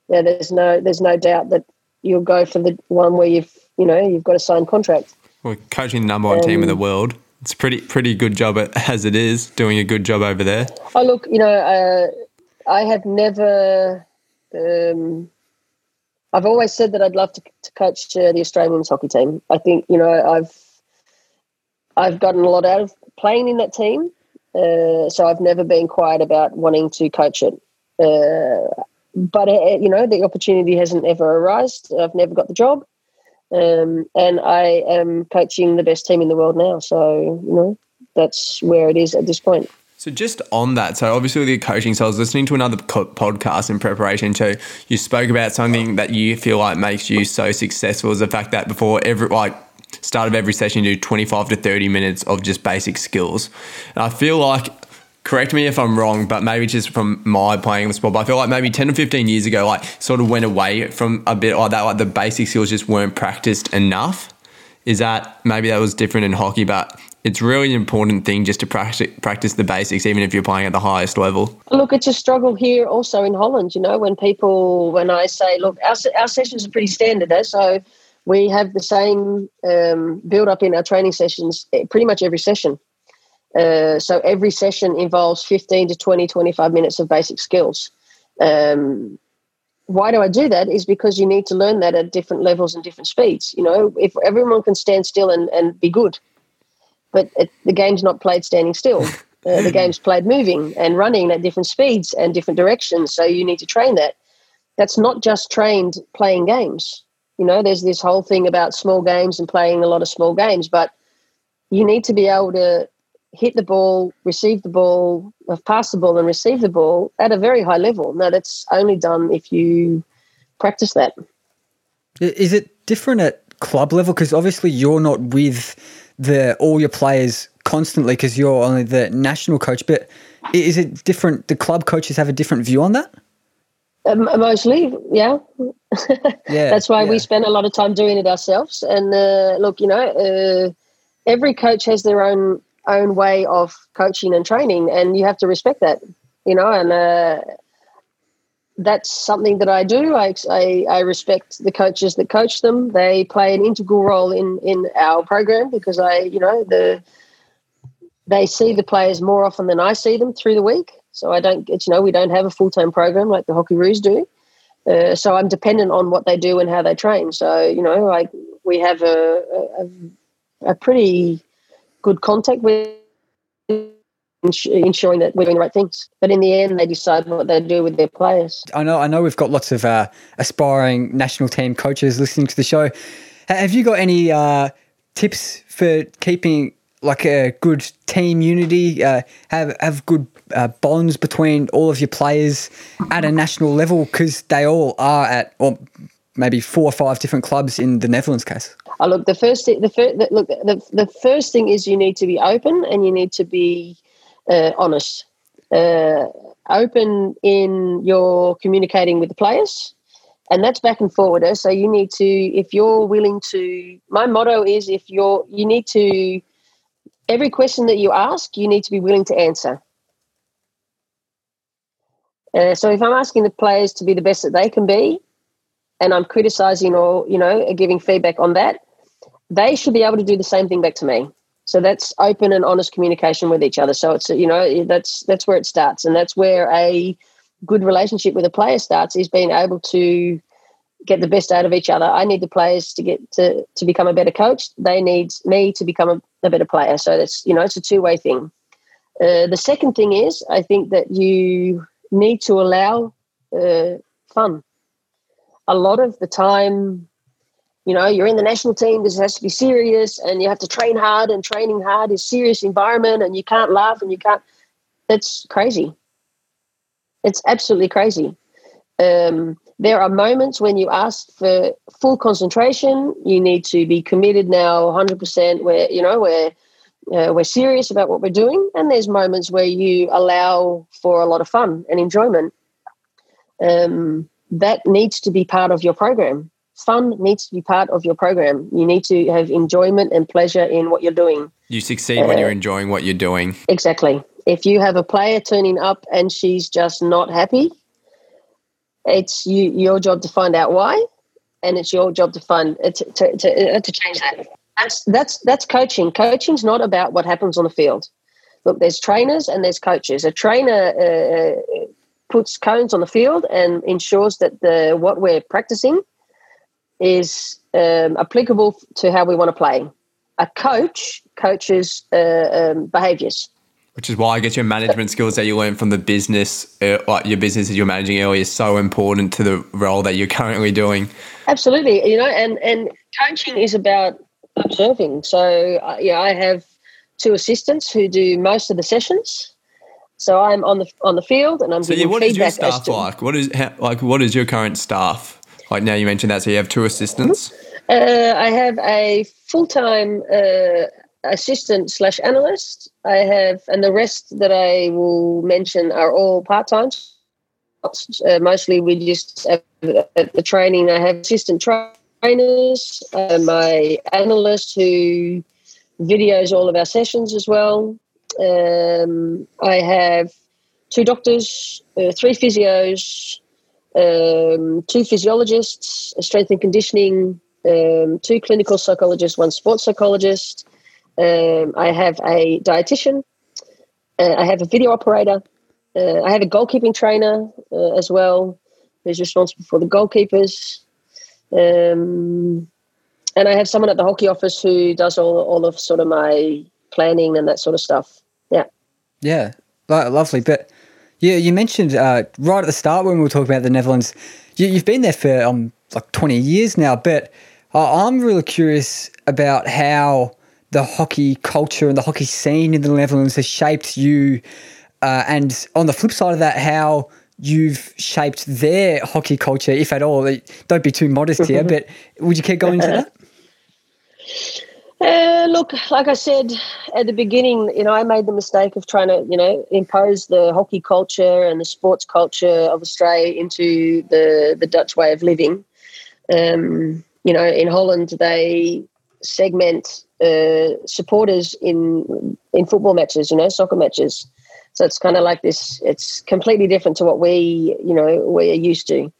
Yeah, there's no there's no doubt that you'll go for the one where you've you know you've got a signed contract. Well, coaching the number one um, team in the world, it's pretty pretty good job as it is. Doing a good job over there. Oh look, you know. Uh, I have never. Um, I've always said that I'd love to, to coach uh, the Australian women's hockey team. I think you know I've I've gotten a lot out of playing in that team, uh, so I've never been quiet about wanting to coach it. Uh, but uh, you know the opportunity hasn't ever arisen. I've never got the job, um, and I am coaching the best team in the world now. So you know that's where it is at this point. So just on that, so obviously with your coaching, so I was listening to another co- podcast in preparation to you spoke about something that you feel like makes you so successful is the fact that before every like start of every session you do 25 to 30 minutes of just basic skills. And I feel like correct me if I'm wrong, but maybe just from my playing the sport, but I feel like maybe 10 or 15 years ago, like sort of went away from a bit like that, like the basic skills just weren't practiced enough. Is that maybe that was different in hockey, but it's really an important thing just to practice practice the basics, even if you're playing at the highest level. Look, it's a struggle here also in Holland. You know, when people, when I say, look, our, our sessions are pretty standard, eh? so we have the same um, build up in our training sessions eh, pretty much every session. Uh, so every session involves 15 to 20, 25 minutes of basic skills. Um, why do I do that? Is because you need to learn that at different levels and different speeds. You know, if everyone can stand still and, and be good, but it, the game's not played standing still. Uh, the game's played moving and running at different speeds and different directions. So you need to train that. That's not just trained playing games. You know, there's this whole thing about small games and playing a lot of small games, but you need to be able to hit the ball, receive the ball, pass the ball, and receive the ball at a very high level. Now, that's only done if you practice that. Is it different at club level? Because obviously you're not with the all your players constantly because you're only the national coach. But is it different? The club coaches have a different view on that. Um, mostly, yeah. yeah. That's why yeah. we spend a lot of time doing it ourselves. And uh, look, you know, uh, every coach has their own own way of coaching and training, and you have to respect that. You know, and uh, that's something that I do. I, I, I, respect the coaches that coach them. They play an integral role in, in our program because I, you know, the they see the players more often than I see them through the week. So I don't, get, you know, we don't have a full time program like the Hockeyroos do. Uh, so I'm dependent on what they do and how they train. So you know, like we have a, a, a pretty good contact with ensuring that we're doing the right things. But in the end, they decide what they do with their players. I know. I know we've got lots of uh, aspiring national team coaches listening to the show. Have you got any uh, tips for keeping like a good team unity? Uh, have have good uh, bonds between all of your players at a national level because they all are at or maybe four or five different clubs in the Netherlands case. Oh, look, the first thing, the first, look, the, the first thing is you need to be open and you need to be uh, honest, uh, open in your communicating with the players, and that's back and forward. Eh? So you need to, if you're willing to, my motto is if you're, you need to, every question that you ask, you need to be willing to answer. Uh, so if I'm asking the players to be the best that they can be, and I'm criticizing or you know giving feedback on that, they should be able to do the same thing back to me. So that's open and honest communication with each other. So it's you know that's that's where it starts, and that's where a good relationship with a player starts is being able to get the best out of each other. I need the players to get to to become a better coach. They need me to become a, a better player. So that's you know it's a two way thing. Uh, the second thing is I think that you need to allow uh, fun. A lot of the time, you know, you're in the national team. This has to be serious, and you have to train hard. And training hard is serious environment, and you can't laugh, and you can't. That's crazy. It's absolutely crazy. Um, there are moments when you ask for full concentration. You need to be committed now, 100%. Where you know where uh, we're serious about what we're doing, and there's moments where you allow for a lot of fun and enjoyment. Um, that needs to be part of your program. Fun needs to be part of your program. You need to have enjoyment and pleasure in what you're doing. You succeed uh, when you're enjoying what you're doing. Exactly. If you have a player turning up and she's just not happy, it's you, your job to find out why, and it's your job to find uh, to, to, to, uh, to change that. That's that's that's coaching. Coaching's not about what happens on the field. Look, there's trainers and there's coaches. A trainer uh, puts cones on the field and ensures that the what we're practicing is um, applicable to how we want to play. A coach coaches uh, um, behaviors. Which is why I guess your management skills that you learn from the business, uh, like your business that you're managing earlier, is so important to the role that you're currently doing. Absolutely, you know, and and coaching is about observing. So uh, yeah, I have two assistants who do most of the sessions. So I'm on the on the field and I'm so, giving yeah, what feedback. What is your staff to, like? What is how, like what is your current staff like? Now you mentioned that, so you have two assistants. Uh, I have a full time uh, assistant slash analyst. I have, and the rest that I will mention are all part time. Uh, mostly, we just at the training. I have assistant trainers, uh, my analyst who videos all of our sessions as well. Um, I have two doctors, uh, three physios, um, two physiologists, a strength and conditioning, um, two clinical psychologists, one sports psychologist, um, I have a dietitian. Uh, I have a video operator. Uh, I have a goalkeeping trainer uh, as well, who's responsible for the goalkeepers. Um, and I have someone at the hockey office who does all, all of sort of my planning and that sort of stuff. Yeah. Yeah, lovely. But yeah, you mentioned uh, right at the start when we were talking about the Netherlands, you, have been there for um, like 20 years now. But I'm really curious about how the hockey culture and the hockey scene in the Netherlands has shaped you, uh, and on the flip side of that, how you've shaped their hockey culture, if at all. Don't be too modest here, but would you care going into that? Uh, look, like I said at the beginning, you know, I made the mistake of trying to, you know, impose the hockey culture and the sports culture of Australia into the the Dutch way of living. Um, you know, in Holland, they segment uh, supporters in in football matches, you know, soccer matches. So it's kind of like this. It's completely different to what we, you know, we are used to.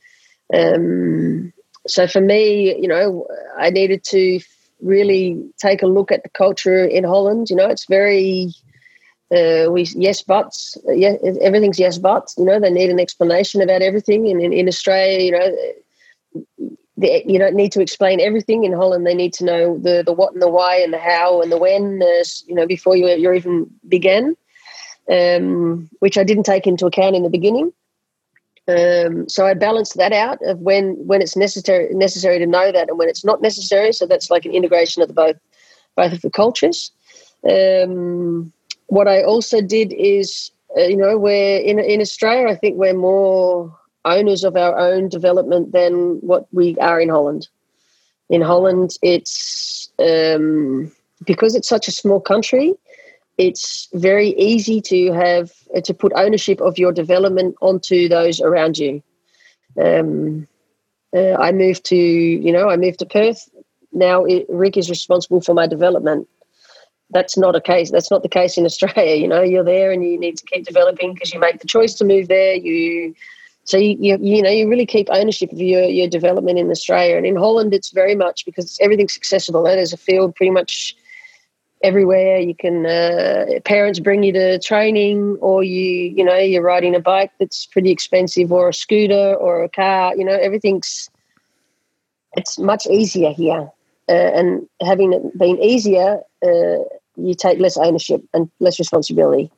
Um, so for me, you know, I needed to really take a look at the culture in Holland. You know, it's very uh, we yes buts. Yeah, everything's yes buts. You know, they need an explanation about everything. And in, in Australia, you know, the, you don't need to explain everything in Holland. They need to know the the what and the why and the how and the when. Uh, you know, before you you even began, um, which I didn't take into account in the beginning. Um, so I balance that out of when when it's necessary necessary to know that and when it's not necessary. So that's like an integration of the both both of the cultures. Um, what I also did is, uh, you know, we're in in Australia. I think we're more owners of our own development than what we are in Holland. In Holland, it's um, because it's such a small country. It's very easy to have uh, to put ownership of your development onto those around you. Um, uh, I moved to, you know, I moved to Perth. Now it, Rick is responsible for my development. That's not a case. That's not the case in Australia. You know, you're there and you need to keep developing because you make the choice to move there. You so you, you, you know you really keep ownership of your your development in Australia and in Holland it's very much because everything's accessible. There's a field pretty much everywhere. You can uh, parents bring you to training, or you you know you're riding a bike that's pretty expensive, or a scooter, or a car. You know everything's it's much easier here, uh, and having it been easier, uh, you take less ownership and less responsibility.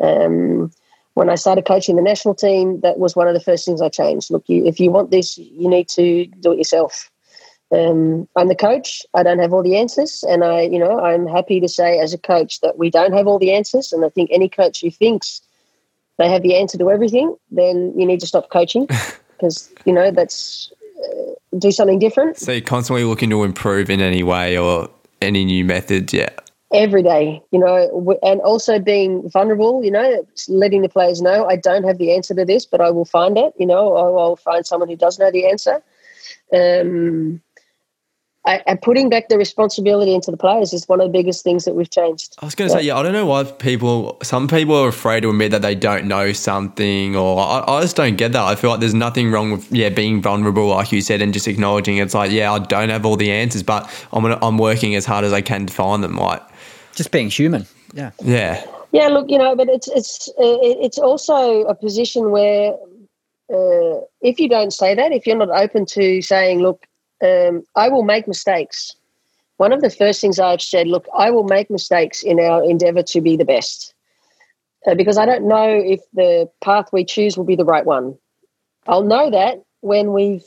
Um, when I started coaching the national team, that was one of the first things I changed. Look, you, if you want this, you need to do it yourself. Um, I'm the coach. I don't have all the answers, and I, you know, I'm happy to say as a coach that we don't have all the answers. And I think any coach who thinks they have the answer to everything, then you need to stop coaching because you know that's uh, do something different. So you're constantly looking to improve in any way or any new methods. Yeah. Every day, you know, and also being vulnerable, you know, letting the players know I don't have the answer to this, but I will find it. You know, I'll find someone who does know the answer. Um, and putting back the responsibility into the players is one of the biggest things that we've changed. I was going to yeah. say, yeah, I don't know why people, some people are afraid to admit that they don't know something, or I, I, just don't get that. I feel like there's nothing wrong with, yeah, being vulnerable, like you said, and just acknowledging it's like, yeah, I don't have all the answers, but I'm gonna, I'm working as hard as I can to find them. Like, just being human. Yeah. Yeah. Yeah. Look, you know, but it's it's it's also a position where uh, if you don't say that, if you're not open to saying, look um, I will make mistakes. One of the first things I've said, look, I will make mistakes in our endeavor to be the best uh, because I don't know if the path we choose will be the right one. I'll know that when we've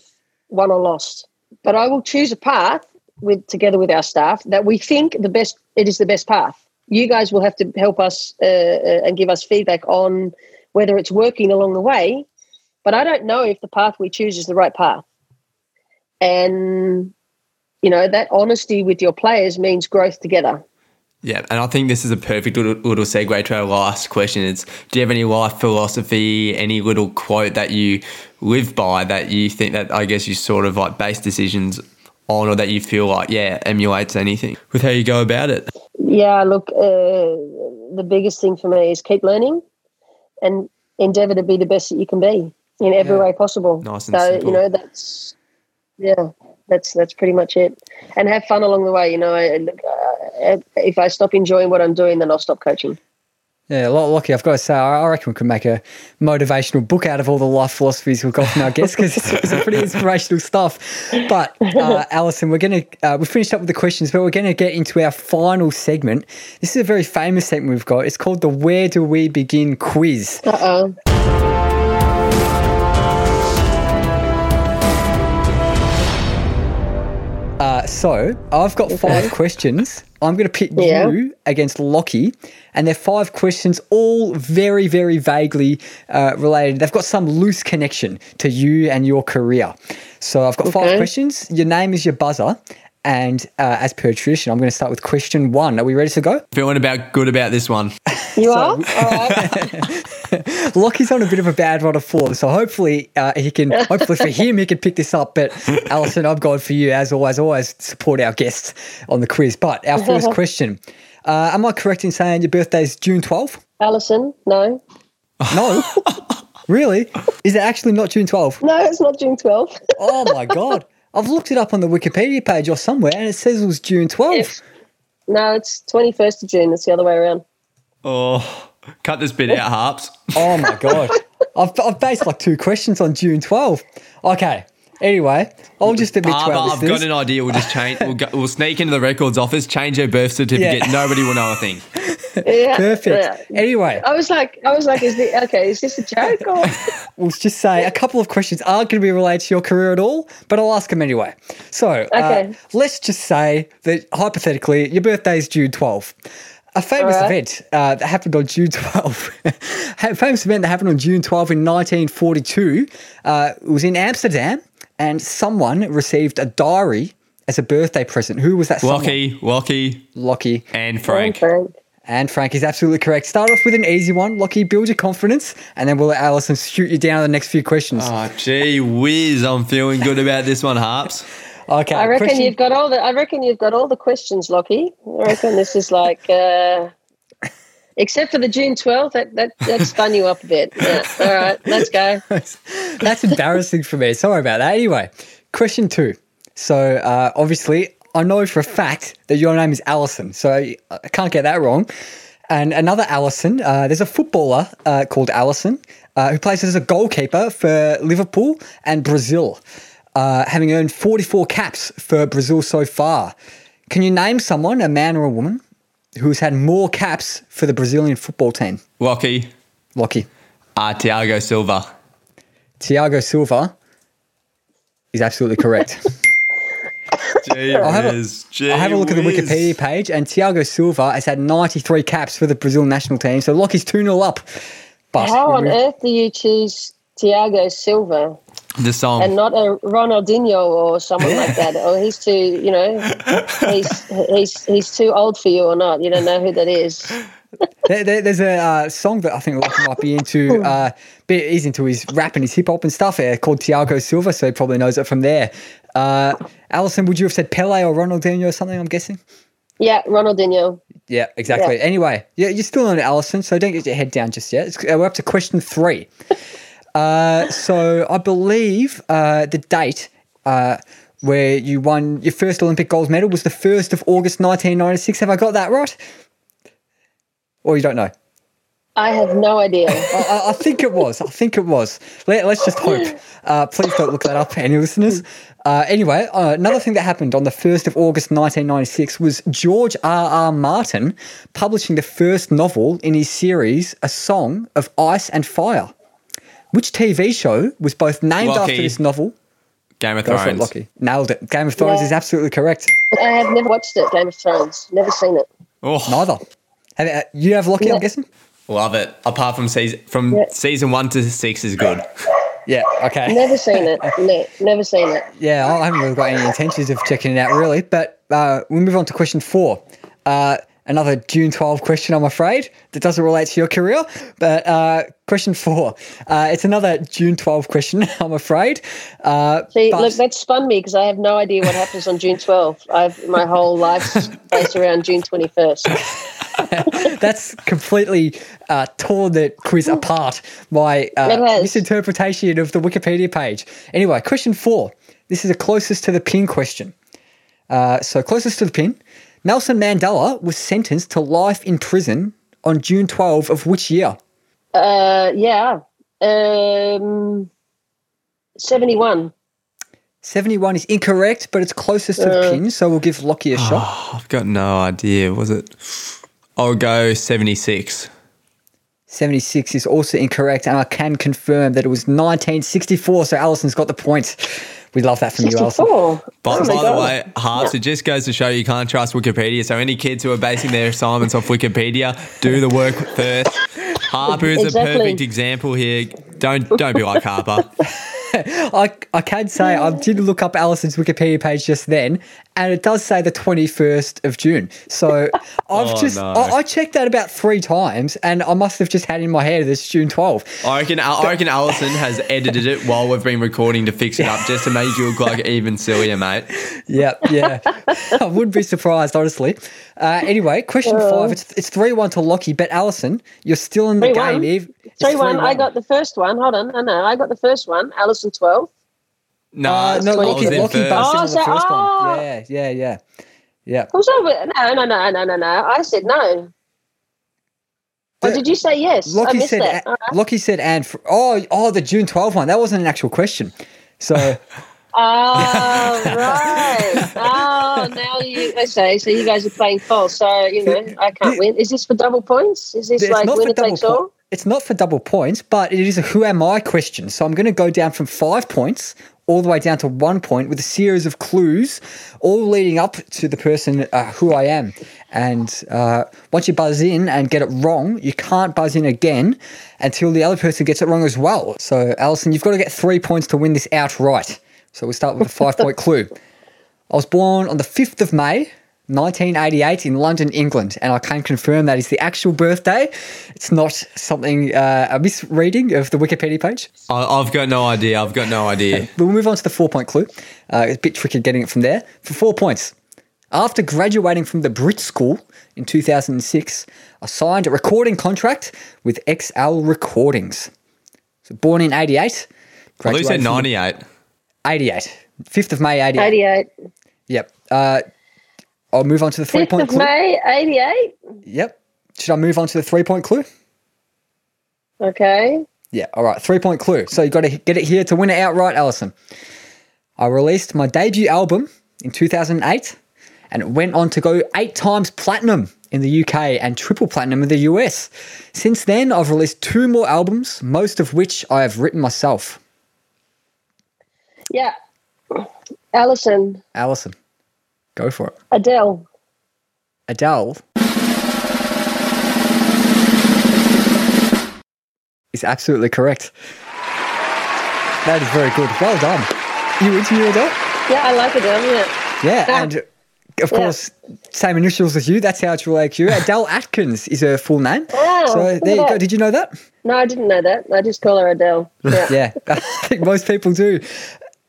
won or lost, but I will choose a path with together with our staff that we think the best it is the best path. You guys will have to help us uh, uh and give us feedback on whether it's working along the way, but I don't know if the path we choose is the right path. And, you know, that honesty with your players means growth together. Yeah, and I think this is a perfect little, little segue to our last question. It's do you have any life philosophy, any little quote that you live by that you think that I guess you sort of like base decisions on or that you feel like, yeah, emulates anything with how you go about it? Yeah, look, uh, the biggest thing for me is keep learning and endeavor to be the best that you can be in every yeah. way possible. Nice and so, simple. you know, that's yeah, that's that's pretty much it. And have fun along the way. You know, I, uh, if I stop enjoying what I'm doing, then I'll stop coaching. Yeah, lucky. I've got to say, I reckon we could make a motivational book out of all the life philosophies we've got from our guests because it's, it's pretty inspirational stuff. But uh, Alison, we're going to uh, we finished up with the questions, but we're going to get into our final segment. This is a very famous segment we've got. It's called the Where Do We Begin quiz. Uh oh. So I've got five questions. I'm going to pit yeah. you against Lockie, and they're five questions, all very, very vaguely uh, related. They've got some loose connection to you and your career. So I've got okay. five questions. Your name is your buzzer, and uh, as per tradition, I'm going to start with question one. Are we ready to go? Feeling about good about this one. You so, are? All right. Lockie's on a bit of a bad run of form, so hopefully uh, he can. Hopefully for him, he can pick this up. But Alison, I'm going for you as always. Always support our guests on the quiz. But our first question: uh, Am I correct in saying your birthday is June 12th? Alison, no. No. really? Is it actually not June 12th? No, it's not June 12th. oh my god. I've looked it up on the Wikipedia page or somewhere, and it says it was June 12th. No, it's 21st of June. It's the other way around. Oh, cut this bit out, Harps. Oh my god, I've, I've based like two questions on June 12th. Okay. Anyway, I'll just admit to our I've got an idea. We'll just change. We'll, go, we'll sneak into the records office, change her birth certificate. Yeah. Nobody will know a thing. Yeah, Perfect. Yeah. Anyway, I was like, I was like, is this okay? Is this a joke? Or? we'll just say a couple of questions aren't going to be related to your career at all, but I'll ask them anyway. So, uh, okay. uh, let's just say that hypothetically, your birthday is June 12th. A famous right. event uh, that happened on June 12th. a famous event that happened on June 12th in 1942 uh, was in Amsterdam, and someone received a diary as a birthday present. Who was that? Lockie, someone? Lockie, Lockie, Anne Frank. Anne Frank. Anne Frank is absolutely correct. Start off with an easy one. Lockie, build your confidence, and then we'll let Alison shoot you down the next few questions. Oh, gee whiz. I'm feeling good about this one, Harps. Okay. I reckon you've got all the. I reckon you've got all the questions, Lockie. I reckon this is like. Uh, Except for the June 12th, that, that, that spun you up a bit. Yeah. All right, let's go. That's embarrassing for me. Sorry about that. Anyway, question two. So, uh, obviously, I know for a fact that your name is Alison, so I can't get that wrong. And another Alisson, uh, there's a footballer uh, called Alisson uh, who plays as a goalkeeper for Liverpool and Brazil, uh, having earned 44 caps for Brazil so far. Can you name someone, a man or a woman, who's had more caps for the Brazilian football team? Lockie, Lockie. uh, Thiago Silva. Thiago Silva is absolutely correct. I'll have, a, I'll have a look at the Wikipedia page, and Thiago Silva has had 93 caps for the Brazil national team. So Lockie's 2 0 up. But How on earth do you choose Thiago Silva The song. and not a Ronaldinho or someone like that? Or he's too, you know, he's he's he's too old for you or not? You don't know who that is. there, there- there's a uh, song that I think Lockie might be into. Uh, bit, he's into his rap and his hip hop and stuff Here, called Thiago Silva, so he probably knows it from there. Uh, Alison, would you have said Pele or Ronaldinho or something? I'm guessing. Yeah, Ronaldinho. Yeah, exactly. Yeah. Anyway, yeah, you're still on it, Alison, so don't get your head down just yet. It's, uh, we're up to question three. Uh, so I believe uh, the date uh, where you won your first Olympic gold medal was the 1st of August 1996. Have I got that right? Or you don't know? I have no idea. I, I think it was. I think it was. Let, us just hope. Uh, please don't look that up, any listeners. Uh, anyway, uh, another thing that happened on the 1st of August 1996 was George R. R. Martin publishing the first novel in his series, A Song of Ice and Fire. Which TV show was both named after this novel? Game of Go for it, Thrones. Lockie. Nailed it. Game of Thrones Yeah. is absolutely correct. I have never watched it, Game of Thrones. Never seen it. Oh, Neither. Have, uh, you have Lockie, I'm guessing? love it. Apart from season from Yeah. season one to six is good. Yeah, okay. Never seen it. Ne- never seen it. Yeah, I haven't really got any intentions of checking it out, really. But uh, we'll move on to question four. Uh, another June 12 question, I'm afraid, that doesn't relate to your career. But uh, question four. Uh, it's another June 12 question, I'm afraid. Uh, See, but- look, that spun me because I have no idea what happens on June 12th. I've my whole life's based around June 21st. that's completely uh, torn the quiz apart My uh, misinterpretation of the Wikipedia page. Anyway, question four. This is the closest to the pin question. Uh, so, closest to the pin. Nelson Mandela was sentenced to life in prison on June 12 of which year? Uh, yeah. Um, 71. 71 is incorrect, but it's closest to the pin, so we'll give Lockie a shot. I've got no idea. Was it? I'll go seventy six. 76 is also incorrect, and I can confirm that it was 1964, so Alison's got the point. We love that from you, Alison. 64. But Oh my by the way, Harps, it just goes to show you can't trust Wikipedia. So any kids who are basing their assignments off Wikipedia, do the work first. Harper is Exactly. a perfect example here. Don't don't be like Harper. I, I can say I did look up Alison's Wikipedia page just then, and it does say the 21st of June. So I've Oh, just, no. I, I checked that about three times, and I must have just had in my head this June 12th. I reckon I reckon Alison has edited it while we've been recording to fix it up, just to make you look like even sillier, mate. Yeah, yeah. I wouldn't be surprised, honestly. Uh, anyway, question five. It's, it's 3 1 to Lockie, but Alison, you're still in the 3-1? game. Eve. 3 1. I got the first one. Hold on. No, no. I got the first one. Allison 12. No, Uh, no, I was Lockie, in Lockie first. buzzed in Oh, on the first oh. one. Yeah, yeah, yeah. Yeah. Who's over? No, no, no, no, no, no. I said no. Or did you say yes? I Lockie missed said, that. a- All right. Lockie said, and for, oh, oh, the June 12 one. That wasn't an actual question. So, Oh, right. Oh, now you. I say. So you guys are playing false. So you know I can't win. Is this for double points? Is this it's like not for winner double takes po- all? It's not for double points, but it is a who am I question. So I'm going to go down from five points all the way down to one point with a series of clues, all leading up to the person uh, who I am. And uh, once you buzz in and get it wrong, you can't buzz in again until the other person gets it wrong as well. So Alison, you've got to get three points to win this outright. So we'll start with a five point clue. I was born on the 5th of May, 1988, in London, England, and I can confirm that is the actual birthday. It's not something, uh, a misreading of the Wikipedia page. I, I've got no idea. I've got no idea. We'll move on to the four point clue. Uh, it's a bit tricky getting it from there. For four points, after graduating from the Brit School in 2006, I signed a recording contract with XL Recordings. So born in 88. I thought you said 98. 88. 5th of May, 88. 88. Yep. Uh, I'll move on to the three 5th point of clue. May, 88. Yep. Should I move on to the three point clue? Okay. Yeah, all right. Three point clue. So you got to get it here to win it outright, Alison. I released my debut album in 2008 and it went on to go eight times platinum in the UK and triple platinum in the US. Since then, I've released two more albums, most of which I have written myself. Yeah. Alison, Alison, go for it. Adele. Adele is absolutely correct. That is very good. Well done. You into you, Adele? Yeah, I like Adele, yeah. Yeah, Yeah. and of course, same initials as you. That's how it's related to you. Adele Adkins is her full name. Oh, so there you go. Did you know that? No, I didn't know that. I just call her Adele. Yeah. Yeah, I think most people do.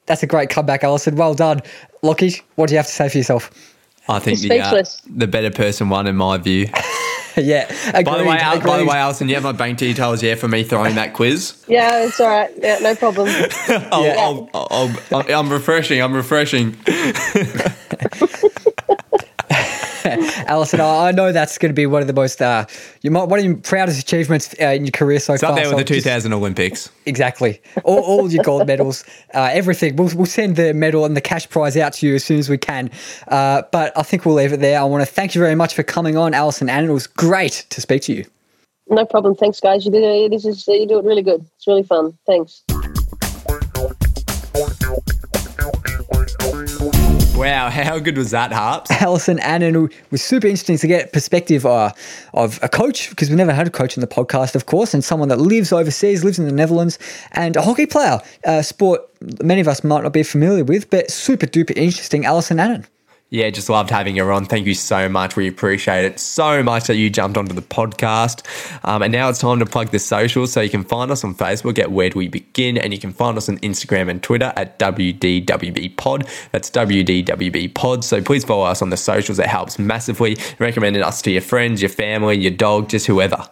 That's a great comeback, Alison. Well done. Lockie, what do you have to say for yourself? I think the, uh, the better person won in my view. yeah, agreed, By the way, Al- by the way, Alison, you have my bank details here for me throwing that quiz. Yeah, it's all right. Yeah, no problem. I'll, Yeah. I'll, I'll, I'll, I'm refreshing. I'm refreshing. Alison, I I know that's going to be one of the most, uh, you might, one of your proudest achievements uh, in your career so It's far. up there so with the just- 2000 Olympics. Exactly. All, all your gold medals, uh, everything. We'll, we'll send the medal and the cash prize out to you as soon as we can. Uh, but I think we'll leave it there. I want to thank you very much for coming on, Alison and It was great to speak to you. No problem. Thanks, guys. You do this is you do it really good. It's really fun. Thanks. Wow, how good was that, Harps? Alison Ann, and it was super interesting to get perspective uh, of a coach because we've never had a coach in the podcast, of course, and someone that lives overseas, lives in the Netherlands, and a hockey player, uh, sport many of us might not be familiar with, but super duper interesting. Alison Annan. Yeah, just loved having her on. Thank you so much. We appreciate it so much that you jumped onto the podcast. Um, and now it's time to plug the socials. So you can find us on Facebook at Where Do We Begin, and you can find us on Instagram and Twitter at WDWB Pod. That's WDWB Pod. So please follow us on the socials. It helps massively. Recommend us to your friends, your family, your dog, just whoever.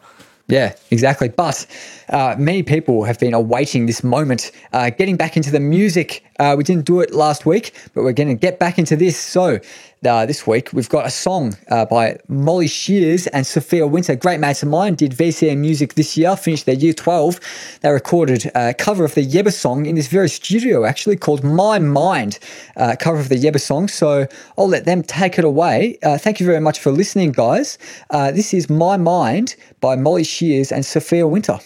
Yeah, exactly. But uh, many people have been awaiting this moment, uh, getting back into the music. Uh, we didn't do it last week, but we're going to get back into this. So uh, this week we've got a song uh, by Molly Shears and Sophia Winter, great mates of mine. Did VCM music this year, finished their year twelve. They recorded a cover of the Yebba song in this very studio, actually called My Mind, cover of the Yebba song. So I'll let them take it away. Thank you very much for listening, guys. This is My Mind by Molly Shears and Sophia Winter.